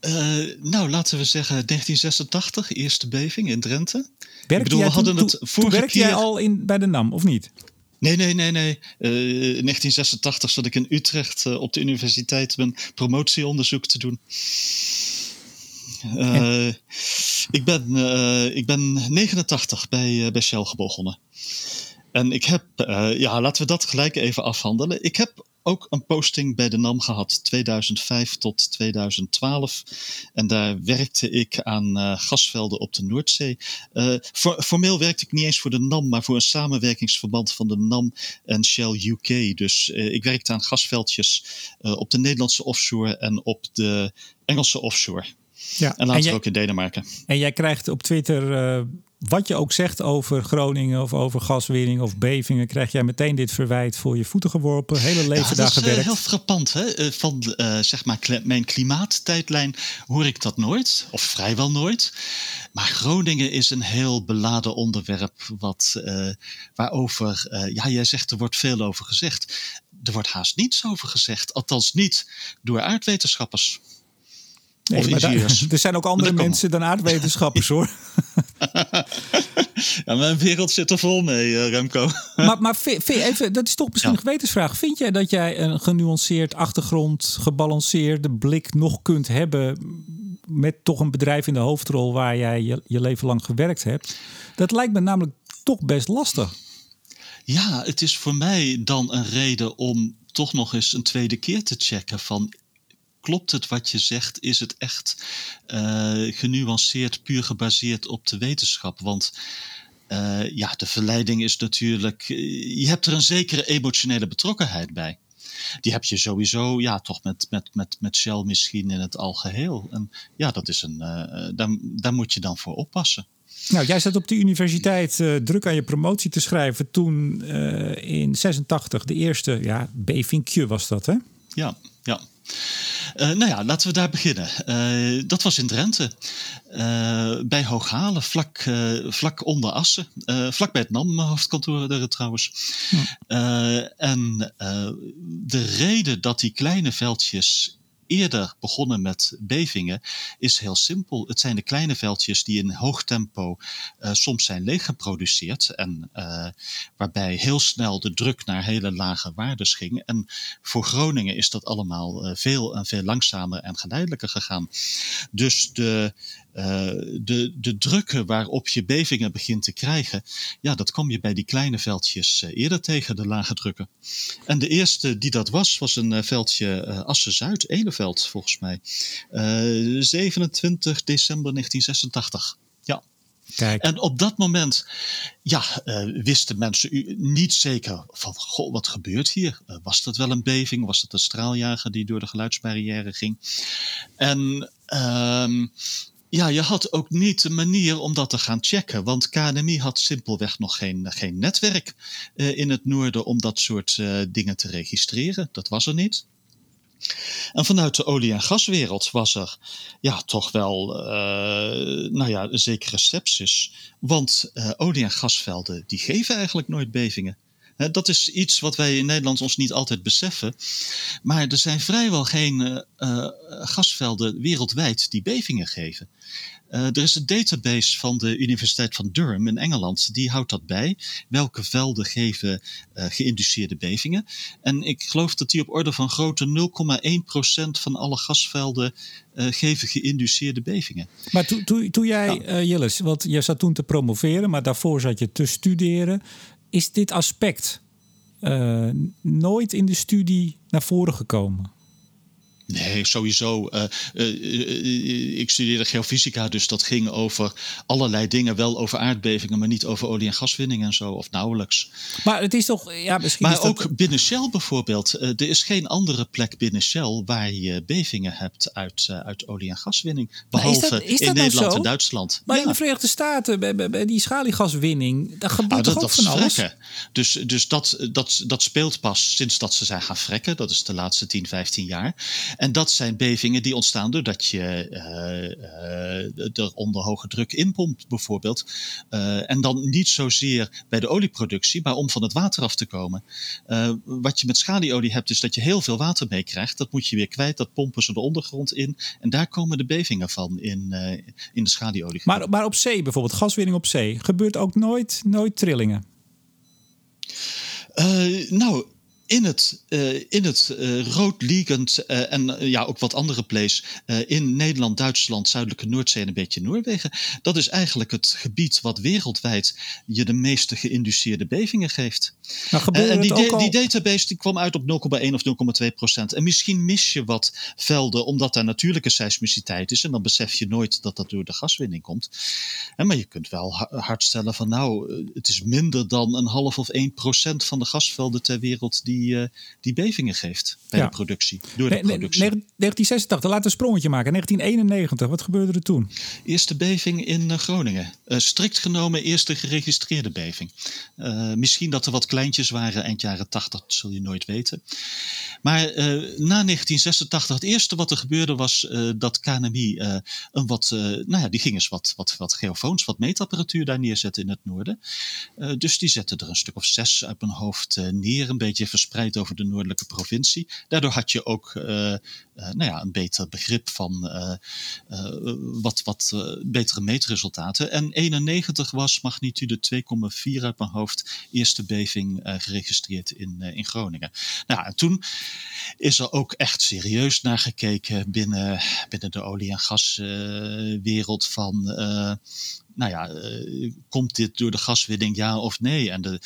Uh, nou, laten we zeggen 1986, eerste beving in Drenthe. Werkte ik bedoel, we hadden toen, het vorige werkte keer... jij al in, bij de NAM, of niet? Nee, nee, nee, nee. Uh, in 1986 zat ik in Utrecht uh, op de universiteit mijn promotieonderzoek te doen. Uh, ik, ben, uh, ik ben 89 bij, uh, bij Shell begonnen. En ik heb, ja, laten we dat gelijk even afhandelen. Ik heb ook een posting bij de NAM gehad, 2005 tot 2012. En daar werkte ik aan gasvelden op de Noordzee. For, formeel werkte ik niet eens voor de NAM, maar voor een samenwerkingsverband van de NAM en Shell UK. Dus ik werkte aan gasveldjes op de Nederlandse offshore en op de Engelse offshore. Ja, en later ook in Denemarken. En jij krijgt op Twitter wat je ook zegt over Groningen of over gaswinning of bevingen, krijg jij meteen dit verwijt voor je voeten geworpen. Hele leven ja, daar gewerkt. Dat is heel frappant. Hè? Eh, van uh, zeg maar mijn klimaattijdlijn hoor ik dat nooit, of vrijwel nooit. Maar Groningen is een heel beladen onderwerp, wat, waarover, ja, jij zegt er wordt veel over gezegd. Er wordt haast niets over gezegd, althans niet door aardwetenschappers. Nee, er zijn ook andere mensen dan aardwetenschappers hoor. ja, mijn wereld zit er vol mee, uh, Remco. maar maar even, dat is toch misschien een gewetensvraag. Vind jij dat jij een genuanceerd achtergrond, gebalanceerde blik nog kunt hebben met toch een bedrijf in de hoofdrol waar jij je, je leven lang gewerkt hebt? Dat lijkt me namelijk toch best lastig. Ja, het is voor mij dan een reden om toch nog eens een tweede keer te checken van klopt het wat je zegt? Is het echt uh, genuanceerd, puur gebaseerd op de wetenschap? Want uh, ja, de verleiding is natuurlijk. Eh, je hebt er een zekere emotionele betrokkenheid bij. Die heb je sowieso, ja, toch met, met, met, met Shell misschien in het algeheel. En ja, dat is een. Uh, daar, daar moet je dan voor oppassen. Nou, jij zat op de universiteit uh, druk aan je promotie te schrijven toen uh, in 86 de eerste, ja, bevinkje was dat, hè? Ja. Uh, nou ja, laten we daar beginnen. Uh, dat was in Drenthe, uh, bij Hooghalen, vlak, vlak onder Assen. vlak bij het NAM-hoofdkantoor daar trouwens. Ja. en de reden dat die kleine veldjes eerder begonnen met bevingen, is heel simpel. Het zijn de kleine veldjes die in hoog tempo uh, soms zijn leeggeproduceerd en uh, waarbij heel snel de druk naar hele lage waardes ging. En voor Groningen is dat allemaal uh, veel en veel langzamer en geleidelijker gegaan. Dus de, de, de drukken waarop je bevingen begint te krijgen, ja, dat kom je bij die kleine veldjes eerder tegen, de lage drukken. En de eerste die dat was, was een veldje Assen-Zuid, Eleveld volgens mij. 27 eh, december 1986. Ja. Kijk. En op dat moment ja, uh, wisten mensen niet zeker van, goh, wat gebeurt hier? Uh, was dat wel een beving? Was dat een straaljager die door de geluidsbarrière ging? En uh, ja, je had ook niet de manier om dat te gaan checken. Want KNMI had simpelweg nog geen, geen netwerk uh, in het noorden om dat soort dingen te registreren. Dat was er niet. En vanuit de olie- en gaswereld was er ja, toch wel uh, nou ja, een zekere sepsis. Want olie- en gasvelden die geven eigenlijk nooit bevingen. Dat is iets wat wij in Nederland ons niet altijd beseffen. Maar er zijn vrijwel geen uh, gasvelden wereldwijd die bevingen geven. Uh, er is een database van de Universiteit van Durham in Engeland. Die houdt dat bij. Welke velden geven uh, geïnduceerde bevingen? En ik geloof dat die op orde van grootte 0,1% van alle gasvelden uh, geven geïnduceerde bevingen. Maar toen to, to jij, ja. Jillis, want je zat toen te promoveren, maar daarvoor zat je te studeren. Is dit aspect nooit in de studie naar voren gekomen? Nee, sowieso. Uh, uh, ik studeerde geofysica, dus dat ging over allerlei dingen. Wel over aardbevingen, maar niet over olie- en gaswinning en zo, of nauwelijks. Maar het is toch, ja, misschien. Maar ook binnen Shell bijvoorbeeld. er is geen andere plek binnen Shell waar je bevingen hebt uit, uit olie- en gaswinning. Behalve is dat, is in nou Nederland en Duitsland. Maar ja. in de Verenigde Staten, bij, bij, bij die schaliegaswinning, daar gebeurt ah, dat, toch ook van alles? Dus, dus dat, dat, dat speelt pas sinds dat ze zijn gaan frekken. Dat is de laatste 10, 15 jaar. En dat zijn bevingen die ontstaan doordat je uh, uh, er onder hoge druk inpompt, bijvoorbeeld. Uh, en dan niet zozeer bij de olieproductie, maar om van het water af te komen. wat je met schalieolie hebt, is dat je heel veel water meekrijgt. Dat moet je weer kwijt, dat pompen ze de ondergrond in. En daar komen de bevingen van in, in de schalieolie. Maar, maar op zee bijvoorbeeld, gaswinning op zee, gebeurt ook nooit, nooit trillingen? nou, in het, uh, in het uh, roodliegend uh, en ja, ook wat andere places in Nederland, Duitsland, Zuidelijke Noordzee en een beetje Noorwegen. Dat is eigenlijk het gebied wat wereldwijd je de meeste geïnduceerde bevingen geeft. Nou, en die, die, die, database die kwam uit op 0,1 of 0,2 procent. En misschien mis je wat velden omdat daar natuurlijke seismiciteit is. En dan besef je nooit dat dat door de gaswinning komt. En, maar je kunt wel hard stellen van nou, eh, het is minder dan een half of 1 procent van de gasvelden ter wereld die, uh, die bevingen geeft bij de productie. Door de productie. 1986, laten we een sprongetje maken. 1991, wat gebeurde er toen? Eerste beving in uh, Groningen. strikt genomen eerste geregistreerde beving. misschien dat er wat kleintjes waren eind jaren 80, dat zul je nooit weten. Maar uh, na 1986, het eerste wat er gebeurde was uh, dat KNMI uh, een wat, nou ja, die ging eens wat, wat, wat geofoons, wat meetapparatuur daar neerzetten in het noorden. dus die zetten er een stuk of zes uit mijn hoofd neer, een beetje verspreid over de noordelijke provincie. Daardoor had je ook nou ja, een beter begrip van wat, wat betere meetresultaten. En 91 was magnitude 2,4 uit mijn hoofd, eerste beving geregistreerd in, in Groningen. Nou, en toen is er ook echt serieus naar gekeken binnen, binnen de olie- en gaswereld van, uh, nou ja, komt dit door de gaswinning ja of nee? En de,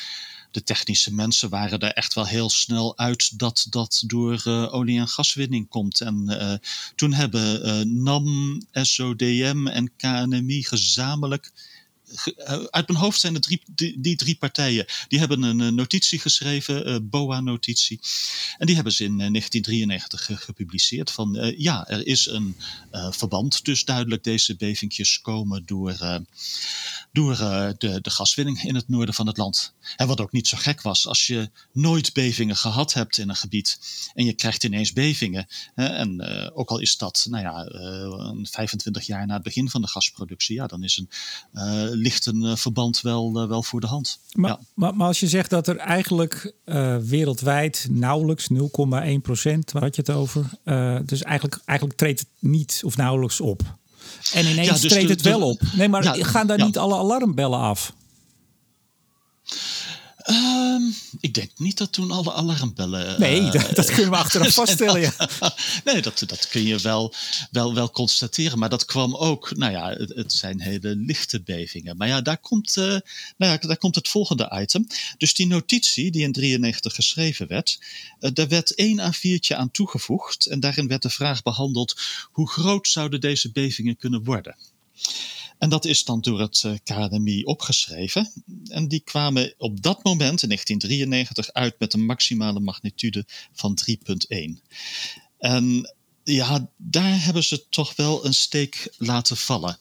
de technische mensen waren er echt wel heel snel uit dat dat door olie- en gaswinning komt. En toen hebben NAM, SODM en KNMI gezamenlijk eh, uit mijn hoofd zijn er drie, die, drie partijen. Die hebben een eh, notitie geschreven, uh, BOA-notitie. En die hebben ze in 1993 gepubliceerd. Van ja, er is een verband. Dus duidelijk, deze bevingjes komen door, door de, de gaswinning in het noorden van het land. En wat ook niet zo gek was, als je nooit bevingen gehad hebt in een gebied. en je krijgt ineens bevingen. en ook al is dat, nou ja, 25 jaar na het begin van de gasproductie. ja, dan is een ligt een uh, verband wel, uh, wel voor de hand. Maar, ja. maar, maar, als je zegt dat er eigenlijk uh, wereldwijd nauwelijks 0,1 procent, waar had je het over? dus eigenlijk, eigenlijk treedt het niet of nauwelijks op. En ineens ja, dus treedt de, het wel op. Nee, maar ja, gaan daar niet alle alarmbellen af? Um, ik denk niet dat toen alle alarmbellen. Nee, uh, dat, dat, kunnen we achteraf vaststellen. Ja. nee, dat, dat kun je wel, wel, wel constateren. Maar dat kwam ook, nou ja, het, het zijn hele lichte bevingen. Maar ja, daar komt, uh, nou ja, daar komt het volgende item. Dus die notitie die in 93 geschreven werd, uh, daar werd één A4'tje aan toegevoegd. En daarin werd de vraag behandeld: hoe groot zouden deze bevingen kunnen worden? En dat is dan door het KNMI opgeschreven. En die kwamen op dat moment, in 1993, uit met een maximale magnitude van 3,1. En ja, daar hebben ze toch wel een steek laten vallen.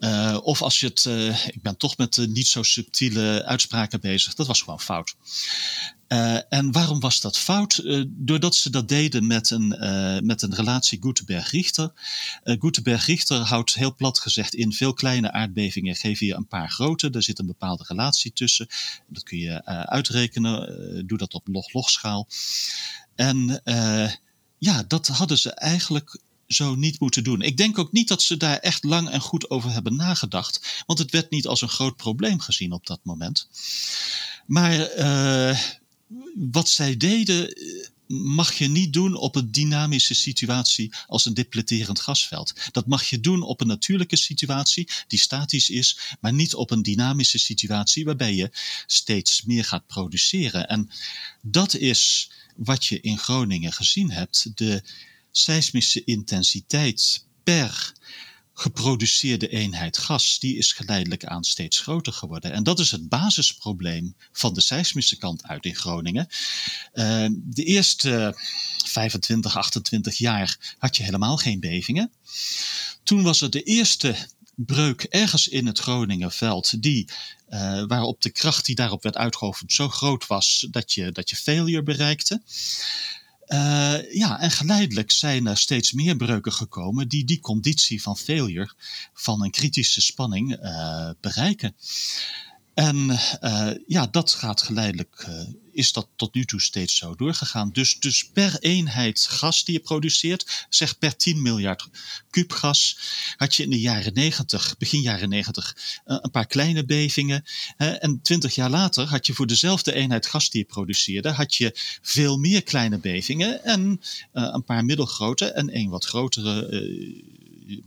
Uh, of als je het, uh, ik ben toch met uh, niet zo subtiele uitspraken bezig, dat was gewoon fout. en waarom was dat fout? doordat ze dat deden met een, met een relatie Gutenberg-Richter. Gutenberg-Richter houdt heel plat gezegd in veel kleine aardbevingen geef je een paar grote. Daar zit een bepaalde relatie tussen. Dat kun je uitrekenen. doe dat op log-log schaal. En ja, dat hadden ze eigenlijk zo niet moeten doen. Ik denk ook niet dat ze daar echt lang en goed over hebben nagedacht, want het werd niet als een groot probleem gezien op dat moment. Maar uh, wat zij deden eh, mag je niet doen op een dynamische situatie als een depleterend gasveld. Dat mag je doen op een natuurlijke situatie die statisch is, maar niet op een dynamische situatie waarbij je steeds meer gaat produceren. En dat is wat je in Groningen gezien hebt. De seismische intensiteit per geproduceerde eenheid gas, die is geleidelijk aan steeds groter geworden. En dat is het basisprobleem van de seismische kant uit in Groningen. Uh, de eerste 25, 28 jaar had je helemaal geen bevingen. Toen was er de eerste breuk ergens in het Groningenveld, die, uh, waarop de kracht die daarop werd uitgeoefend zo groot was dat je, dat je failure bereikte. Uh, ja, en geleidelijk zijn er steeds meer breuken gekomen die die conditie van failure, van een kritische spanning, uh, bereiken. En uh, ja, dat gaat geleidelijk, is dat tot nu toe steeds zo doorgegaan. Dus, dus per eenheid gas die je produceert, zeg per 10 miljard kub gas, had je in de jaren 90, begin jaren 90, uh, een paar kleine bevingen. en 20 jaar later had je voor dezelfde eenheid gas die je produceerde, had je veel meer kleine bevingen en een paar middelgrote en één wat grotere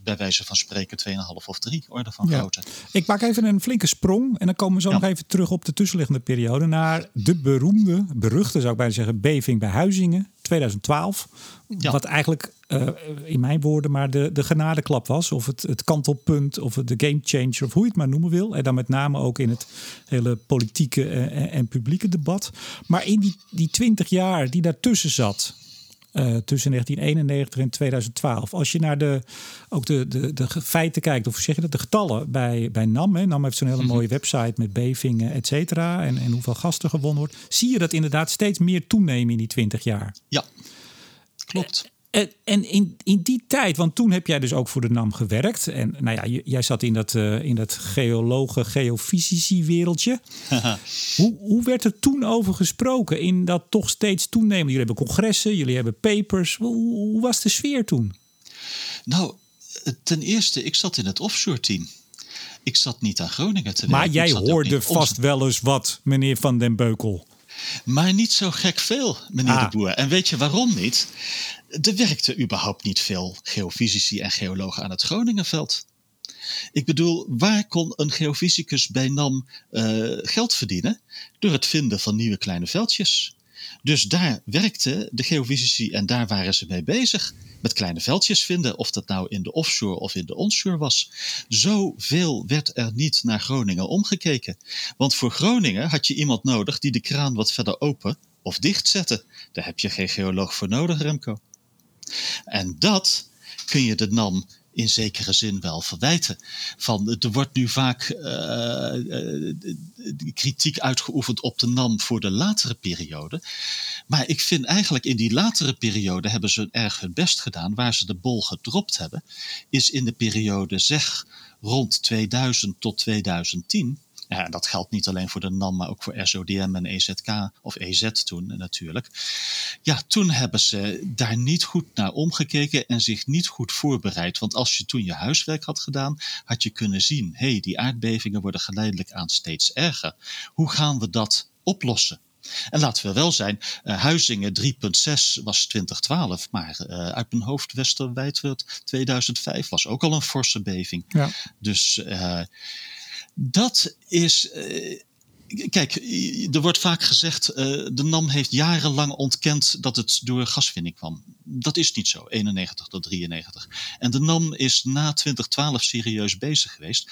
bij wijze van spreken 2,5 of 3 orde van grootte. Ik maak even een flinke sprong en dan komen we zo nog even terug op de tussenliggende periode naar de beroemde, beruchte zou ik bijna zeggen, beving bij Huizingen 2012. Wat eigenlijk uh, in mijn woorden maar de, de genadeklap was. Of het, het kantelpunt of het de game changer of hoe je het maar noemen wil. En dan met name ook in het hele politieke en, en publieke debat. Maar in die, die 20 jaar die daartussen zat. Uh, tussen 1991 en 2012. Als je naar de, ook de, de, de feiten kijkt, of zeg je dat, de getallen bij, bij NAM. Hè. NAM heeft zo'n hele mhm. mooie website met bevingen, et cetera. En, en hoeveel gasten gewonnen wordt. Zie je dat inderdaad steeds meer toenemen in die 20 jaar. Ja, klopt. En, en in, in die tijd, want toen heb jij dus ook voor de NAM gewerkt. En nou ja, jij zat in dat, uh, in dat geologen, geofysici wereldje. hoe, hoe werd er toen over gesproken in dat toch steeds toenemen? Jullie hebben congressen, jullie hebben papers. Hoe, hoe was de sfeer toen? Nou, ten eerste, ik zat in het offshore team. Ik zat niet aan Groningen te werken. Maar jij hoorde vast wel eens wat, meneer Van den Beukel. Maar niet zo gek veel, meneer ah. de Boer. En weet je waarom niet? Er werkte überhaupt niet veel geofysici en geologen aan het Groningenveld. Ik bedoel, waar kon een geofysicus bij NAM uh, geld verdienen? Door het vinden van nieuwe kleine veldjes. Dus daar werkten de geofysici en daar waren ze mee bezig. Met kleine veldjes vinden, of dat nou in de offshore of in de onshore was. Zoveel werd er niet naar Groningen omgekeken. Want voor Groningen had je iemand nodig die de kraan wat verder open of dicht zette. Daar heb je geen geoloog voor nodig, Remco. En dat kun je de NAM in zekere zin wel verwijten. Van, er wordt nu vaak uh, kritiek uitgeoefend op de NAM voor de latere periode. Maar ik vind eigenlijk in die latere periode hebben ze erg hun best gedaan. Waar ze de bol gedropt hebben, is in de periode zeg rond 2000 tot 2010 ja, dat geldt niet alleen voor de NAM, maar ook voor SODM en EZK, of EZ toen natuurlijk. Ja, toen hebben ze daar niet goed naar omgekeken en zich niet goed voorbereid. Want als je toen je huiswerk had gedaan, had je kunnen zien: hé, hey, die aardbevingen worden geleidelijk aan steeds erger. Hoe gaan we dat oplossen? En laten we wel zijn, uh, Huizingen 3.6 was 2012, maar uh, uit mijn hoofd Westerwijdwerd 2005 was ook al een forse beving. Ja. Dus uh, dat is. Uh, kijk, er wordt vaak gezegd, uh, de NAM heeft jarenlang ontkend dat het door gaswinning kwam. Dat is niet zo, 91 tot 93. En de NAM is na 2012 serieus bezig geweest.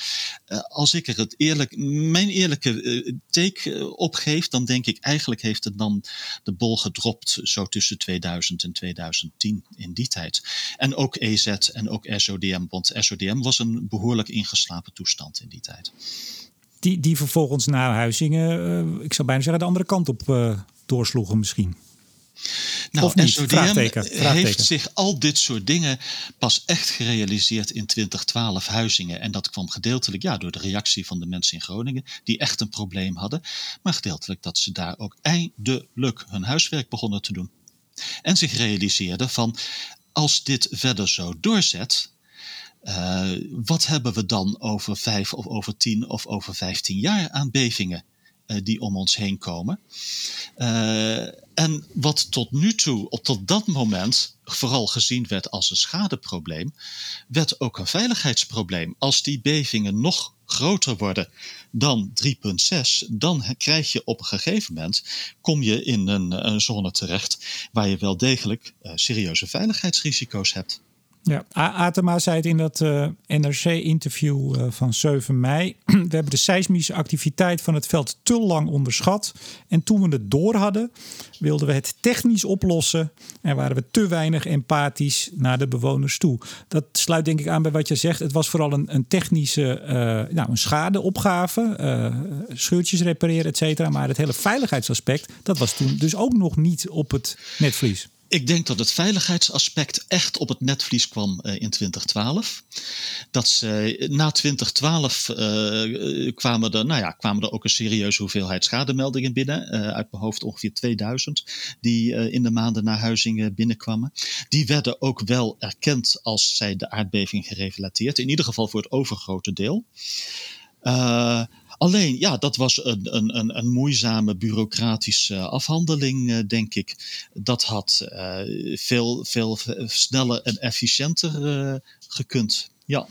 Uh, als ik er het eerlijk, mijn eerlijke uh, take opgeef, dan denk ik eigenlijk heeft de NAM de bol gedropt zo tussen 2000 en 2010 in die tijd. En ook EZ en ook SODM, want SODM was een behoorlijk ingeslapen toestand in die tijd die, die vervolgens naar Huizingen, uh, ik zou bijna zeggen, de andere kant op uh, doorsloegen misschien. Nou, of niet? SODM Vraagteken. Vraagteken. heeft zich al dit soort dingen pas echt gerealiseerd in 2012 Huizingen. En dat kwam gedeeltelijk ja, door de reactie van de mensen in Groningen, die echt een probleem hadden. Maar gedeeltelijk dat ze daar ook eindelijk hun huiswerk begonnen te doen. En zich realiseerden van, als dit verder zo doorzet, uh, wat hebben we dan over vijf of over tien of over vijftien jaar aan bevingen uh, die om ons heen komen? Uh, en wat tot nu toe, op tot dat moment, vooral gezien werd als een schadeprobleem, werd ook een veiligheidsprobleem. Als die bevingen nog groter worden dan 3,6, dan krijg je op een gegeven moment, kom je in een, een zone terecht waar je wel degelijk serieuze veiligheidsrisico's hebt. Ja, Atema zei het in dat eh, NRC-interview eh, van 7 mei. we hebben de seismische activiteit van het veld te lang onderschat. En toen we het door hadden, wilden we het technisch oplossen. En waren we te weinig empathisch naar de bewoners toe. Dat sluit denk ik aan bij wat je zegt. Het was vooral een, een technische uh, nou, een schadeopgave. scheurtjes repareren, et cetera. Maar het hele veiligheidsaspect, dat was toen dus ook nog niet op het netvlies. Ik denk dat het veiligheidsaspect echt op het netvlies kwam uh, in 2012. Dat ze, na 2012 uh, kwamen, er, nou ja, kwamen er ook een serieuze hoeveelheid schademeldingen binnen. Uit mijn hoofd ongeveer 2000, die in de maanden na Huizingen binnenkwamen. Die werden ook wel erkend als zij de aardbeving gerelateerd. In ieder geval voor het overgrote deel. Alleen, ja, dat was een, een, een, een moeizame bureaucratische afhandeling, denk ik. Dat had veel, veel sneller en efficiënter gekund. Ja.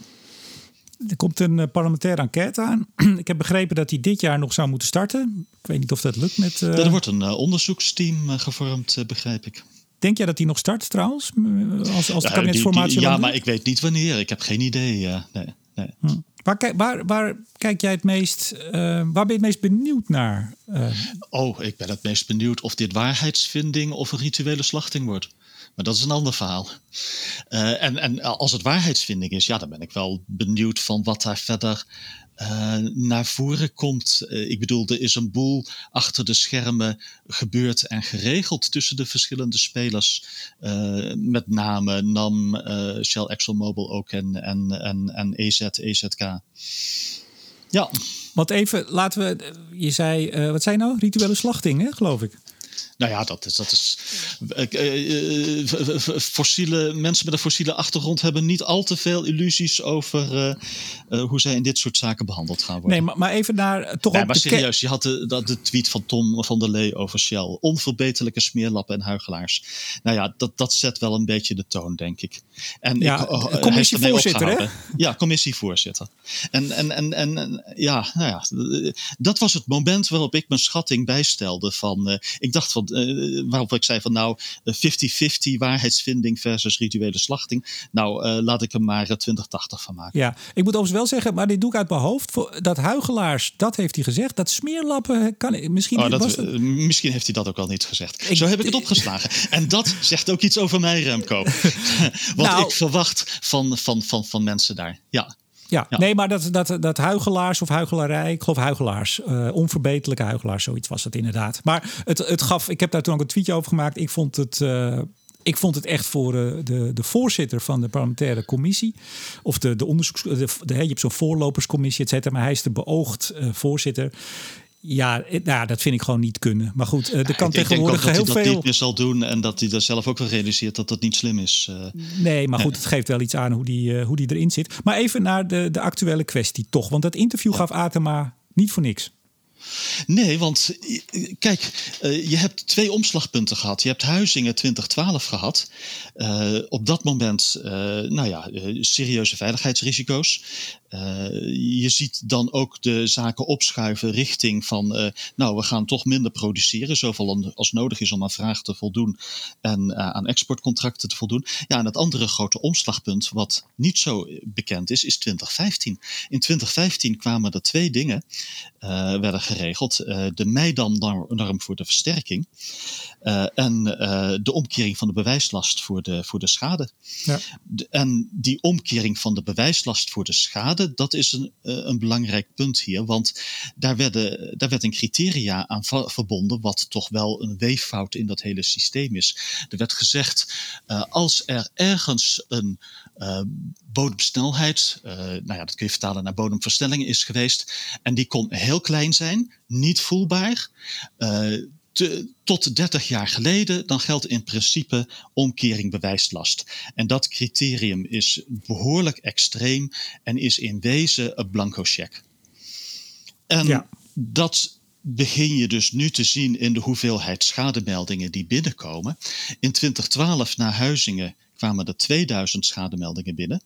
Er komt een eh, parlementaire enquête aan. ik heb begrepen dat die dit jaar nog zou moeten starten. Ik weet niet of dat lukt met. Uh... Er wordt een uh, onderzoeksteam gevormd, begrijp ik. Denk jij dat die nog start trouwens? Als, als de kabinetsformatie. ja, maar ik weet niet wanneer. Ik heb geen idee. nee, nee. Hm. Waar, waar, waar, kijk jij het meest, waar ben je het meest benieuwd naar? Oh, ik ben het meest benieuwd of dit waarheidsvinding of een rituele slachting wordt. Maar dat is een ander verhaal. Uh, en, en als het waarheidsvinding is, ja, dan ben ik wel benieuwd van wat daar verder uh, naar voren komt. Uh, ik bedoel, er is een boel achter de schermen gebeurd en geregeld tussen de verschillende spelers. met name NAM, Shell, ExxonMobil ook en, en, en, en EZ, EZK. Ja. Want even, laten we, je zei, wat zei nou? Rituele slachting, hè, geloof ik. Nou ja, dat is. Dat is uh, fossiele, mensen met een fossiele achtergrond hebben niet al te veel illusies over hoe zij in dit soort zaken behandeld gaan worden. Nee, maar, maar even naar. Toch nee, maar serieus, je had de, de, tweet van Tom van der Lee over Shell. Onverbeterlijke smeerlappen en huigelaars. Nou ja, dat, dat zet wel een beetje de toon, denk ik. En ja, ik, oh, commissievoorzitter, hè? Ja, commissievoorzitter. En, en, en, en ja, nou ja, dat was het moment waarop ik mijn schatting bijstelde. Van, ik dacht van uh, waarop ik zei van nou 50-50 waarheidsvinding versus rituele slachting. Nou, uh, laat ik er maar 2080 van maken. Ja, ik moet overigens wel zeggen, maar dit doe ik uit mijn hoofd. Dat huigelaars, dat heeft hij gezegd. Dat smeerlappen kan misschien. Oh, dat, dat... Misschien heeft hij dat ook al niet gezegd. Ik, Zo heb ik het opgeslagen. en dat zegt ook iets over mij, Remco. Wat nou, ik verwacht van, van, van, van mensen daar. Ja. Ja, nee, maar dat, dat, dat huigelaars of huigelarij, ik geloof huigelaars, uh, onverbeterlijke huigelaars, zoiets was het inderdaad. Maar het, het gaf, ik heb daar toen ook een tweetje over gemaakt. Ik vond het, uh, ik vond het echt voor uh, de, de voorzitter van de parlementaire commissie, of de, de onderzoeks, de, de, je hebt zo'n voorloperscommissie, et cetera, maar hij is de beoogd voorzitter. Ja, nou, dat vind ik gewoon niet kunnen. Maar goed, er kan tegenwoordig heel veel. Dat hij dat niet meer zal doen en dat hij er zelf ook wel realiseert dat dat niet slim is. Uh, nee, maar goed, het geeft wel iets aan hoe die, hoe die erin zit. Maar even naar de, de actuele kwestie toch. Want dat interview gaf Atema niet voor niks. Nee, want kijk, eh, je hebt twee omslagpunten gehad. Je hebt Huizingen 2012 gehad. Uh, op dat moment, uh, nou ja, serieuze veiligheidsrisico's. je ziet dan ook de zaken opschuiven richting van, nou, we gaan toch minder produceren, zoveel als nodig is om aan vragen te voldoen en aan exportcontracten te voldoen. Ja, en het andere grote omslagpunt, wat niet zo bekend is, is 2015. In 2015 kwamen er twee dingen, werden geregeld. Uh, de Meidan-norm voor de versterking. Uh, en uh, de omkering van de bewijslast voor de, voor de schade. Ja. De, en die omkering van de bewijslast voor de schade, dat is een, een belangrijk punt hier. Want daar, werden, daar werd een criteria aan verbonden, wat toch wel een weeffout in dat hele systeem is. Er werd gezegd, als er ergens een bodemsnelheid, nou ja, dat kun je vertalen naar bodemversnelling, is geweest. En die kon heel klein zijn, niet voelbaar. Uh, te, tot 30 jaar geleden, dan geldt in principe omkering bewijslast. En dat criterium is behoorlijk extreem en is in wezen een blanco check. En ja. dat begin je dus nu te zien in de hoeveelheid schademeldingen die binnenkomen. In 2012 naar Huizingen kwamen er 2000 schademeldingen binnen.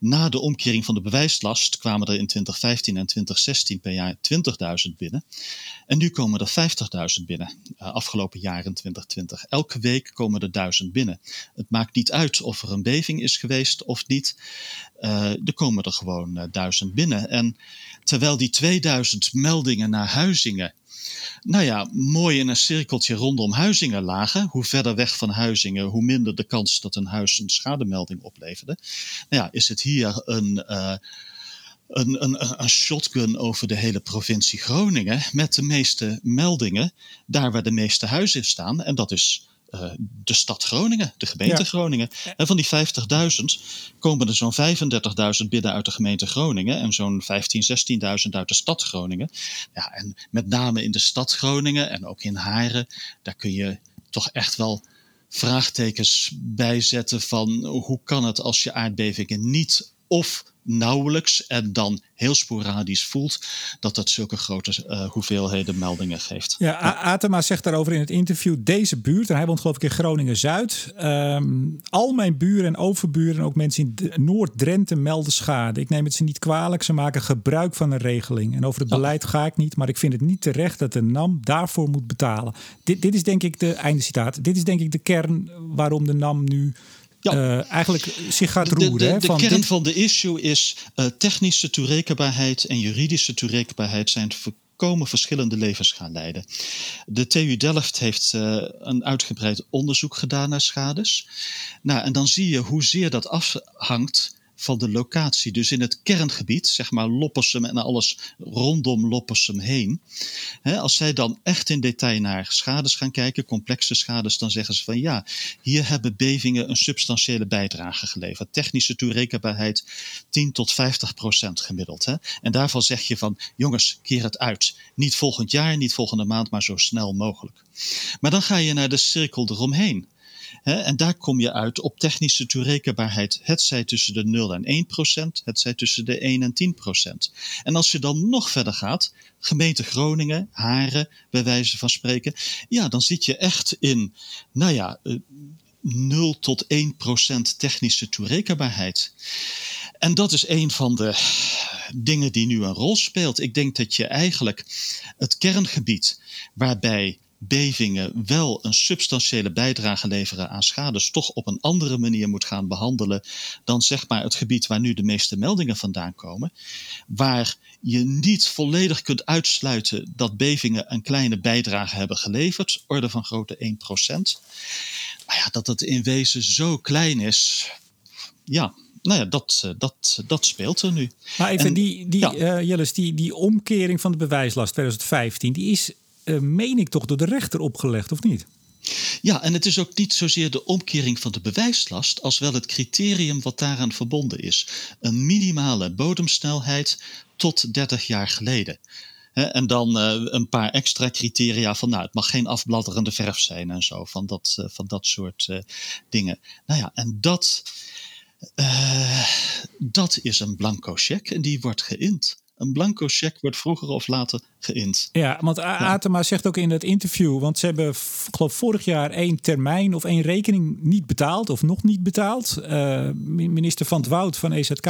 Na de omkering van de bewijslast kwamen er in 2015 en 2016 per jaar 20.000 binnen. En nu komen er 50.000 binnen, uh, afgelopen jaar in 2020. Elke week komen er 1000 binnen. Het maakt niet uit of er een beving is geweest of niet. Uh, er komen er gewoon uh, eh, 1000 binnen. En terwijl die 2000 meldingen naar Huizingen nou ja, mooi in een cirkeltje rondom Huizingen lagen. Hoe verder weg van Huizingen, hoe minder de kans dat een huis een schademelding opleverde. Nou ja, is het hier een. Uh, een, een, een, shotgun over de hele provincie Groningen met de meeste meldingen daar waar de meeste huizen staan. En dat is uh, de stad Groningen, de gemeente Groningen. En van die 50.000 komen er zo'n 35.000 binnen uit de gemeente Groningen en zo'n 15.000, 16.000 uit de stad Groningen. Ja, en met name in de stad Groningen en ook in Haren, daar kun je toch echt wel vraagtekens bijzetten van hoe kan het als je aardbevingen niet of nauwelijks en dan heel sporadisch voelt dat dat zulke grote uh, hoeveelheden meldingen geeft. Ja, Atema zegt daarover in het interview: deze buurt, en hij woont geloof ik in Groningen Zuid. Um, al mijn buren en overburen, ook mensen in Noord-Drenthe, melden schade. Ik neem het ze niet kwalijk, ze maken gebruik van een regeling. En over het beleid ga ik niet, maar ik vind het niet terecht dat de NAM daarvoor moet betalen. Dit, dit is denk ik de einde citaat. Dit is denk ik de kern waarom de NAM nu ja. Uh, eigenlijk zich gaat roeren. De, de, de, de kern van de issue is uh, technische toerekenbaarheid en juridische toerekenbaarheid zijn volkomen verschillende levens gaan leiden. De TU Delft heeft uh, een uitgebreid onderzoek gedaan naar schades. Nou, en dan zie je hoezeer dat afhangt van de locatie. Dus in het kerngebied, zeg maar Loppersum en alles rondom Loppersum heen. als zij dan echt in detail naar schades gaan kijken, complexe schades, dan zeggen ze van ja, hier hebben bevingen een substantiële bijdrage geleverd. Technische toerekenbaarheid 10 tot 50 procent gemiddeld. Hè? En daarvan zeg je van jongens, keer het uit. Niet volgend jaar, niet volgende maand, maar zo snel mogelijk. Maar dan ga je naar de cirkel eromheen en daar kom je uit op technische toerekenbaarheid. Het zij tussen de 0 en 1 procent, het zij tussen de 1 en 10 procent. En als je dan nog verder gaat, gemeente Groningen, Haren, bij wijze van spreken, ja, dan zit je echt in, nou ja, 0 eh, tot 1 procent technische toerekenbaarheid. En dat is een van de dingen die nu een rol speelt. Ik denk dat je eigenlijk het kerngebied waarbij bevingen wel een substantiële bijdrage leveren aan schades, toch op een andere manier moet gaan behandelen dan zeg maar het gebied waar nu de meeste meldingen vandaan komen. Waar je niet volledig kunt uitsluiten dat bevingen een kleine bijdrage hebben geleverd, orde van grootte 1%. Maar ja, dat het in wezen zo klein is, ja, nou ja, dat, eh, dat, dat speelt er nu. Maar even die, die, ja. uh, die, die omkering van de bewijslast 2015, die is meen ik toch door de rechter opgelegd, of niet? Ja, en het is ook niet zozeer de omkering van de bewijslast, als wel het criterium wat daaraan verbonden is. Een minimale bodemsnelheid tot 30 jaar geleden. en dan uh, een paar extra criteria van, nou, het mag geen afbladderende verf zijn en zo, van dat, uh, van dat soort dingen. Nou ja, en dat, dat is een blanco cheque en die wordt geïnd een blanco cheque wordt vroeger of later geïnd. Ja, want Atema zegt ook in dat interview, want ze hebben geloof vorig jaar één termijn of één rekening niet betaald of nog niet betaald. Uh, minister Van het Woud van EZK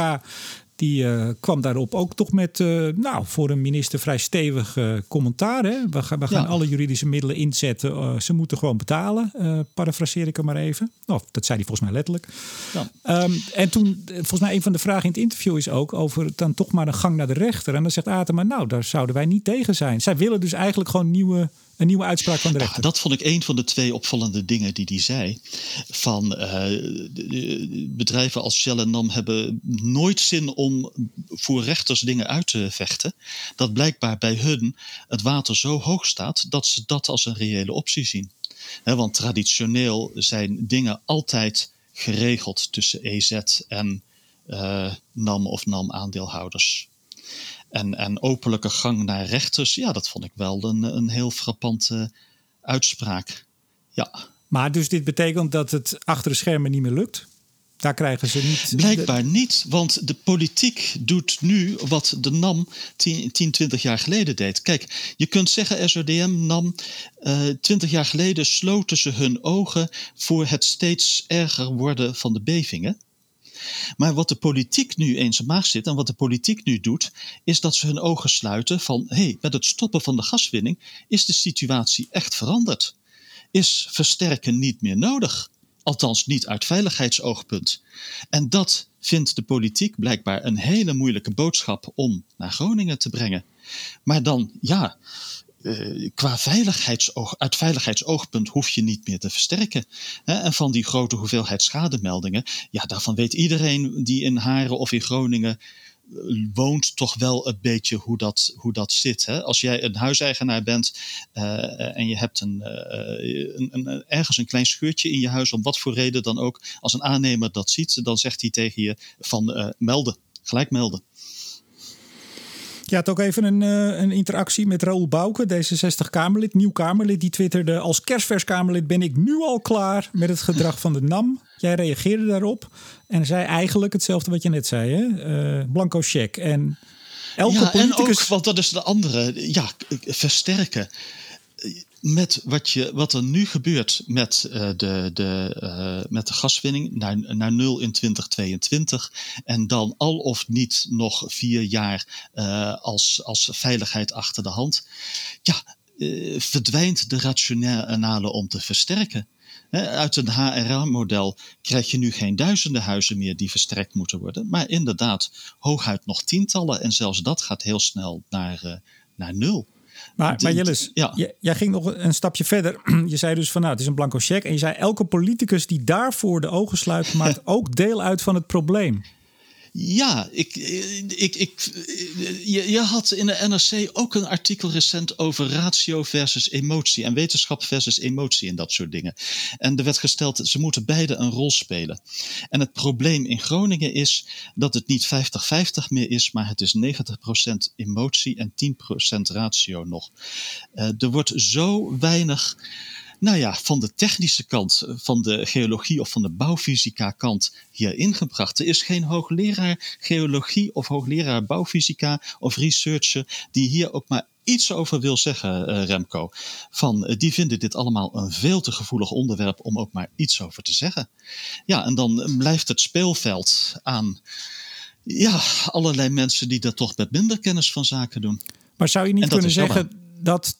die uh, kwam daarop ook toch met, uh, nou, voor een minister vrij stevig uh, commentaar. Hè? We, gaan, we gaan alle juridische middelen inzetten. ze moeten gewoon betalen. parafraseer ik hem maar even. Of dat zei hij volgens mij letterlijk. Ja. Um, en toen, volgens mij, een van de vragen in het interview is ook over dan toch maar een gang naar de rechter. En dan zegt Atema, nou, daar zouden wij niet tegen zijn. Zij willen dus eigenlijk gewoon nieuwe een nieuwe uitspraak van de rechter. Nou, dat vond ik een van de twee opvallende dingen die hij zei. Van uh, bedrijven als Shell en NAM hebben nooit zin om voor rechters dingen uit te vechten. Dat blijkbaar bij hun het water zo hoog staat dat ze dat als een reële optie zien. want traditioneel zijn dingen altijd geregeld tussen EZ en uh, NAM of NAM-aandeelhouders. En, en openlijke gang naar rechters, ja, dat vond ik wel een, een heel frappante uitspraak. Ja. Maar dus dit betekent dat het achter de schermen niet meer lukt? Daar krijgen ze niet. Blijkbaar niet, want de politiek doet nu wat de NAM 10, 10 20 jaar geleden deed. Kijk, je kunt zeggen, SODM, NAM, uh, 20 jaar geleden sloten ze hun ogen voor het steeds erger worden van de bevingen. Maar wat de politiek nu eens maag zit en wat de politiek nu doet, is dat ze hun ogen sluiten van hé, hey, met het stoppen van de gaswinning is de situatie echt veranderd. Is versterken niet meer nodig. Althans niet uit veiligheidsoogpunt. En dat vindt de politiek blijkbaar een hele moeilijke boodschap om naar Groningen te brengen. Maar dan, ja, uh, qua veiligheidsoog, uit veiligheidsoogpunt hoef je niet meer te versterken. Hè? En van die grote hoeveelheid schademeldingen, ja, daarvan weet iedereen die in Haren of in Groningen eh, woont toch wel een beetje hoe dat, hoe dat zit. Hè? Als jij een huiseigenaar bent uh, en je hebt een, een, ergens een klein scheurtje in je huis, om wat voor reden dan ook, als een aannemer dat ziet, dan zegt hij tegen je van melden, gelijk melden. Je had ook even een, uh, een interactie met Raoul Bouke, D66-Kamerlid, nieuw Kamerlid. Die twitterde: Als kerstvers Kamerlid ben ik nu al klaar met het gedrag van de NAM. Jij reageerde daarop en zei eigenlijk hetzelfde wat je net zei, hè? Uh, blanco cheque. En elke ja, politicus... en ook, want dat is de andere, ja, versterken met wat, je, wat er nu gebeurt met, uh, de, de, uh, met de gaswinning naar, naar nul in 2022 en dan al of niet nog vier jaar uh, als, als veiligheid achter de hand, ja, verdwijnt de rationale om te versterken. uit een HRA-model krijg je nu geen duizenden huizen meer die versterkt moeten worden, maar inderdaad hooguit nog tientallen en zelfs dat gaat heel snel naar, naar nul. Maar, maar Jillis, ja. jij ging nog een stapje verder. Je zei dus van nou, het is een blanco cheque. En je zei elke politicus die daarvoor de ogen sluit, maakt ook deel uit van het probleem. Ja, ik, ik, ik, je, je, had in de NRC ook een artikel recent over ratio versus emotie en wetenschap versus emotie en dat soort dingen. En er werd gesteld, ze moeten beide een rol spelen. En het probleem in Groningen is dat het niet 50-50 meer is, maar het is 90% emotie en 10% ratio nog. Uh, er wordt zo weinig nou ja, van de technische kant, eh, van de geologie of van de bouwfysica kant hier ingebracht. Er is geen hoogleraar geologie of hoogleraar bouwfysica of researcher die hier ook maar iets over wil zeggen, uh, Remco. Van, uh, die vinden dit allemaal een veel te gevoelig onderwerp om ook maar iets over te zeggen. Ja, en dan blijft het speelveld aan ja, allerlei mensen die daar toch met minder kennis van zaken doen. Maar zou je niet kunnen zeggen dat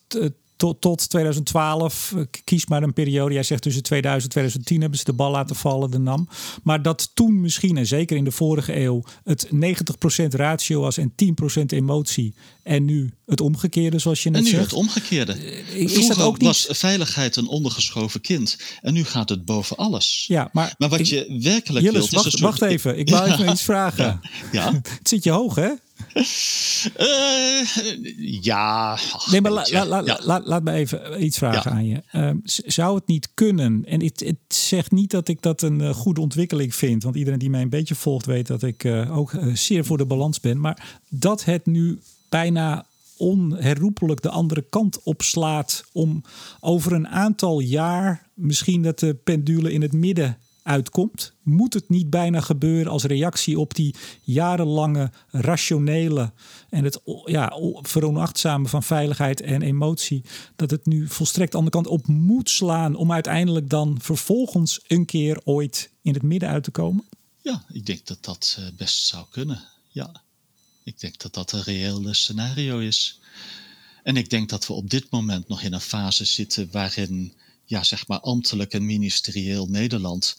tot, tot 2012, kies maar een periode. Jij zegt tussen 2000 en 2010 hebben ze de bal laten vallen, de NAM. Maar dat toen misschien, en zeker in de vorige eeuw, het 90% ratio was en 10% emotie. En nu het omgekeerde, zoals je net zegt. En nu het omgekeerde. Eh, is Vroeger dat ook niet... was veiligheid een ondergeschoven kind. En nu gaat het boven alles. Ja, maar, maar wat je werkelijk Jillis, wilt... Wacht, wacht even, ik wou even iets vragen. Ja. ja. het zit je hoog, hè? Uh, ja. nee, maar la, la, la, ja. laat me even iets vragen ja. aan je. Uh, zou het niet kunnen? En het, zegt niet dat ik dat een uh, goede ontwikkeling vind. Want iedereen die mij een beetje volgt weet dat ik eh, ook zeer voor de balans ben. Maar dat het nu bijna onherroepelijk de andere kant opslaat. Om over een aantal jaar misschien dat de pendule in het midden uitkomt, moet het niet bijna gebeuren als reactie op die jarenlange rationele en het ja, veronachtzamen van veiligheid en emotie, dat het nu volstrekt aan de kant op moet slaan om uiteindelijk dan vervolgens een keer ooit in het midden uit te komen? Ja, ik denk dat dat eh, best zou kunnen. Ja, ik denk dat dat een reëel scenario is. En ik denk dat we op dit moment nog in een fase zitten waarin ja, zeg maar ambtelijk en ministerieel Nederland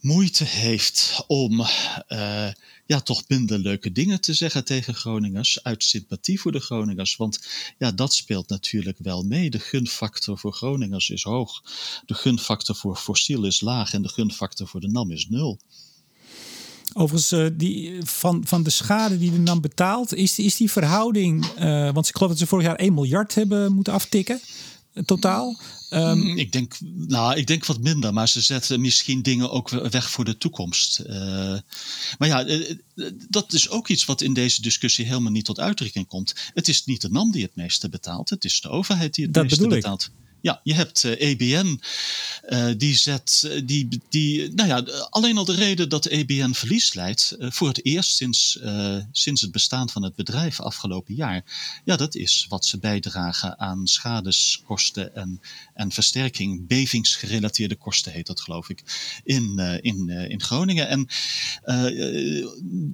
moeite heeft om uh, ja, toch minder leuke dingen te zeggen tegen Groningers. Uit sympathie voor de Groningers. Want ja, dat speelt natuurlijk wel mee. De gunfactor voor Groningers is hoog. De gunfactor voor fossiel is laag. En de gunfactor voor de NAM is nul. Overigens, uh, die, van, van de schade die de NAM betaalt, is, is die verhouding. Uh, want ik geloof dat ze vorig jaar 1 miljard hebben moeten aftikken totaal. Um, ik, denk, nou, ik denk wat minder, maar ze zetten misschien dingen ook weg voor de toekomst. Uh, maar ja, uh, dat is ook iets wat in deze discussie helemaal niet tot uitdrukking komt. Het is niet de NAM die het meeste betaalt, het is de overheid die het dat meeste betaalt. Ik. Ja, je hebt eh, EBN, uh, eh, die zet, uh, die, die, nou ja, alleen al de reden dat EBN verlies leidt, voor het eerst sinds, sinds het bestaan van het bedrijf afgelopen jaar. Ja, dat is wat ze bijdragen aan schadeskosten en, en versterking, bevingsgerelateerde kosten heet dat geloof ik, in, in, in Groningen. En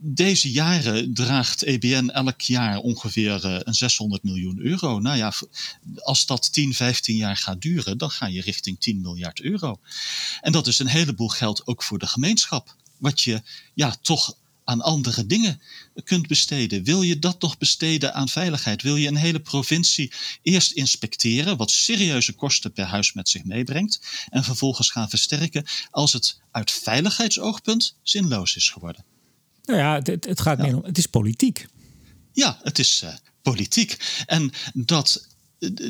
deze jaren draagt EBN elk jaar ongeveer een 600 miljoen euro. Nou ja, als dat 10, 15 jaar gaat duren, dan ga je richting 10 miljard euro. En dat is een heleboel geld ook voor de gemeenschap. Wat je ja, toch aan andere dingen kunt besteden. Wil je dat toch besteden aan veiligheid? Wil je een hele provincie eerst inspecteren, wat serieuze kosten per huis met zich meebrengt, en vervolgens gaan versterken als het uit veiligheidsoogpunt zinloos is geworden? Nou ja, het, het gaat ja. meer om, het is politiek. Ja, het is uh, politiek. En dat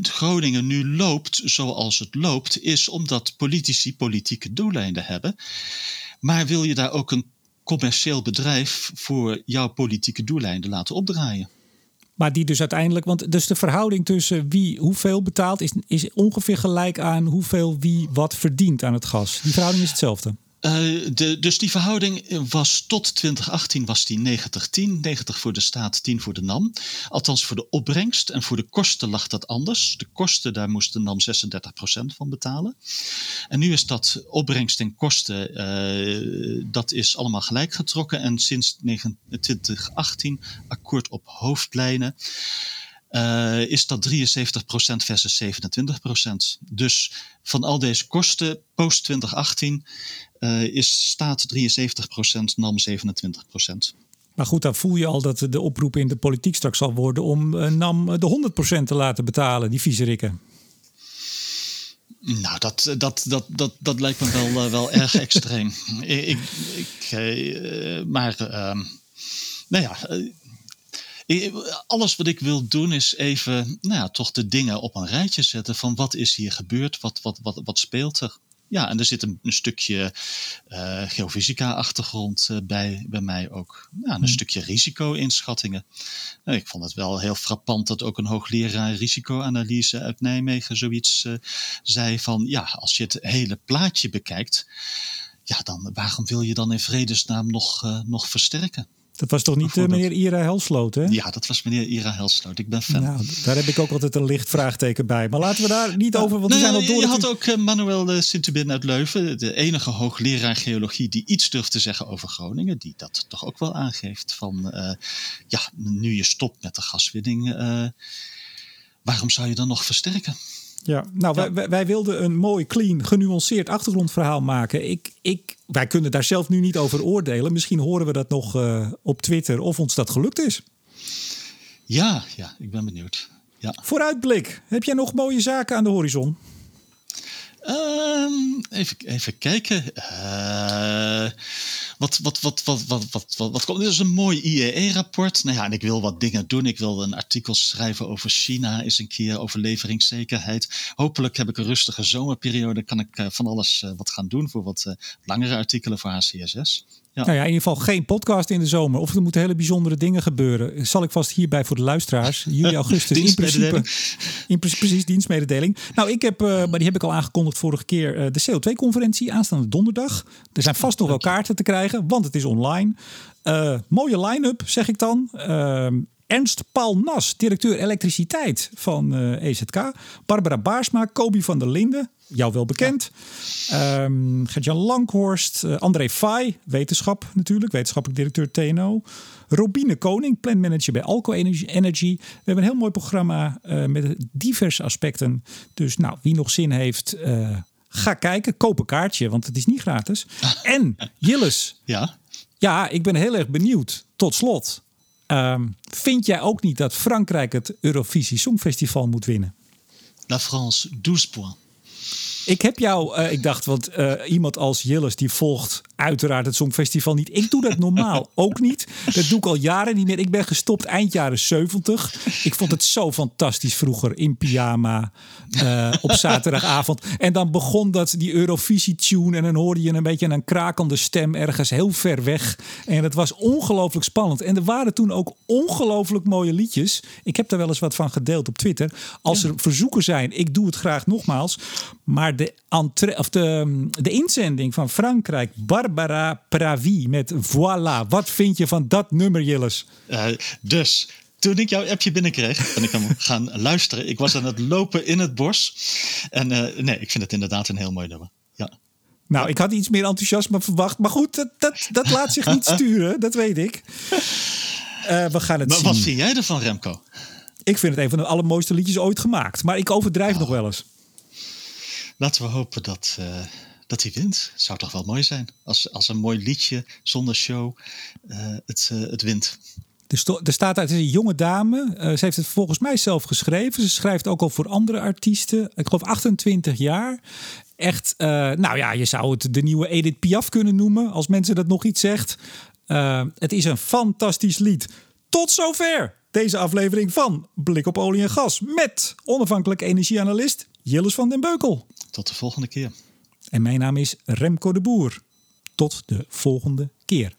Groningen nu loopt zoals het loopt, is omdat politici politieke doeleinden hebben. Maar wil je daar ook een commercieel bedrijf voor jouw politieke doeleinden laten opdraaien? Maar die dus uiteindelijk, want dus de verhouding tussen wie hoeveel betaalt, is, is ongeveer gelijk aan hoeveel wie wat verdient aan het gas. Die verhouding is hetzelfde. De, dus die verhouding was tot 2018 was die 90-10. 90 voor de staat, 10 voor de NAM. Althans voor de opbrengst. En voor de kosten lag dat anders. De kosten, daar moest de NAM 36% van betalen. En nu is dat opbrengst en kosten, uh, dat is allemaal gelijk getrokken. En sinds 2018 akkoord op hoofdlijnen. Uh, is dat 73% versus 27%. Dus van al deze kosten post 2018 uh, is staat 73%, NAM 27%. Maar goed, dan voel je al dat de oproep in de politiek straks zal worden om uh, NAM de 100% te laten betalen, die viezerikken. Nou, dat, dat, dat, dat, dat lijkt me wel, uh, wel erg extreem. ik, ik, uh, maar, nou ja, alles wat ik wil doen is even, nou ja, toch de dingen op een rijtje zetten van wat is hier gebeurd, wat, wat, wat, wat speelt er. Ja, en er zit een, een stukje uh, geofysica-achtergrond uh, bij, bij mij ook. Ja, een hmm. stukje risico-inschattingen. Uh, ik vond het wel heel frappant dat ook een hoogleraar risicoanalyse uit Nijmegen zoiets zei van, ja, als je het hele plaatje bekijkt, ja, dan waarom wil je dan in vredesnaam nog, nog versterken? Dat was toch niet uh, meneer Ira Helsloot, hè? Ja, dat was meneer Ira Helsloot. Ik ben fan. Nou, daar heb ik ook altijd een licht vraagteken bij. Maar laten we daar niet over, want nou, we zijn al door. Je had ook uh, Manuel uh, Sint-Hubin uit Leuven, de enige hoogleraar geologie die iets durft te zeggen over Groningen, die dat toch ook wel aangeeft van, ja, nu je stopt met de gaswinning, waarom zou je dan nog versterken? Ja, nou, Wij, wij, wilden een mooi, clean, genuanceerd achtergrondverhaal maken. Ik, ik, wij kunnen daar zelf nu niet over oordelen. Misschien horen we dat nog uh, op Twitter of ons dat gelukt is. Ja, ja, ik ben benieuwd. Ja. Vooruitblik. Heb jij nog mooie zaken aan de horizon? Um, even, even kijken. Uh, wat, wat, wat, wat, wat, wat, wat, komt? Dit is een mooi IEE-rapport. Nou ja, en ik wil wat dingen doen. Ik wil een artikel schrijven over China, eens een keer over leveringszekerheid. Hopelijk heb ik een rustige zomerperiode. Kan ik uh, van alles uh, wat gaan doen voor wat langere artikelen voor HCSS. Ja. Nou ja, in ieder geval geen podcast in de zomer. Of er moeten hele bijzondere dingen gebeuren. Zal ik vast hierbij voor de luisteraars. Juli, augustus. in principe. In principe precies, dienstmededeling. Nou, ik heb, uh, maar die heb ik al aangekondigd vorige keer. Uh, de CO2-conferentie aanstaande donderdag. Er zijn vast nog wel kaarten te krijgen, want het is online. Uh, mooie line-up, zeg ik dan. Ernst Paul Nas, directeur elektriciteit van uh, EZK. Barbara Baarsma, Kobi van der Linden, jou wel bekend. Ja. Um, Gert-Jan uh, André Fay, wetenschap natuurlijk, wetenschappelijk directeur TNO. Robine Koning, plantmanager bij Alco Energy. We hebben een heel mooi programma uh, met diverse aspecten. Dus nou, wie nog zin heeft, ga kijken. Koop een kaartje, want het is niet gratis. en Jilles. Ja? Ja, ik ben heel erg benieuwd. Tot slot. Um, vind jij ook niet dat Frankrijk het Eurovisie Songfestival moet winnen? La France, 12 points. Ik heb jou, uh, ik dacht, want uh, iemand als Jilles die volgt uiteraard het Songfestival niet. Ik doe dat normaal ook niet. Dat doe ik al jaren niet meer. Ik ben gestopt eind jaren 70. Ik vond het zo fantastisch vroeger in pyjama uh, op zaterdagavond. En dan begon dat die Eurovisie-tune en dan hoorde je een beetje een krakende stem ergens heel ver weg. En het was ongelooflijk spannend. En er waren toen ook ongelooflijk mooie liedjes. Ik heb daar wel eens wat van gedeeld op Twitter. Als er verzoeken zijn, ik doe het graag nogmaals. Maar de, of de, de inzending van Frankrijk, Barbara Pravi met Voilà. Wat vind je van dat nummer, Jilles? Uh, dus toen ik jouw appje binnenkreeg en ik hem gaan luisteren. Ik was aan het lopen in het bos. En uh, nee, ik vind het inderdaad een heel mooi nummer. Ja. Nou, ik had iets meer enthousiasme verwacht. Maar goed, dat, dat, dat laat zich niet sturen. Dat weet ik. Uh, we gaan het maar zien. wat vind jij ervan, Remco? Ik vind het een van de allermooiste liedjes ooit gemaakt. Maar ik overdrijf oh. nog wel eens. Laten we hopen dat, uh, dat hij wint. Zou toch wel mooi zijn als, als een mooi liedje zonder show uh, het, uh, het wint. Er staat uit, het is een jonge dame. Uh, ze heeft het volgens mij zelf geschreven. Ze schrijft ook al voor andere artiesten. Ik geloof 28 jaar. Echt, nou ja, je zou het de nieuwe Edith Piaf kunnen noemen. Als mensen dat nog iets zegt. Het is een fantastisch lied. Tot zover deze aflevering van Blik op olie en gas. Met onafhankelijk energieanalist Jilles van den Beukel. Tot de volgende keer. En mijn naam is Remco de Boer. Tot de volgende keer.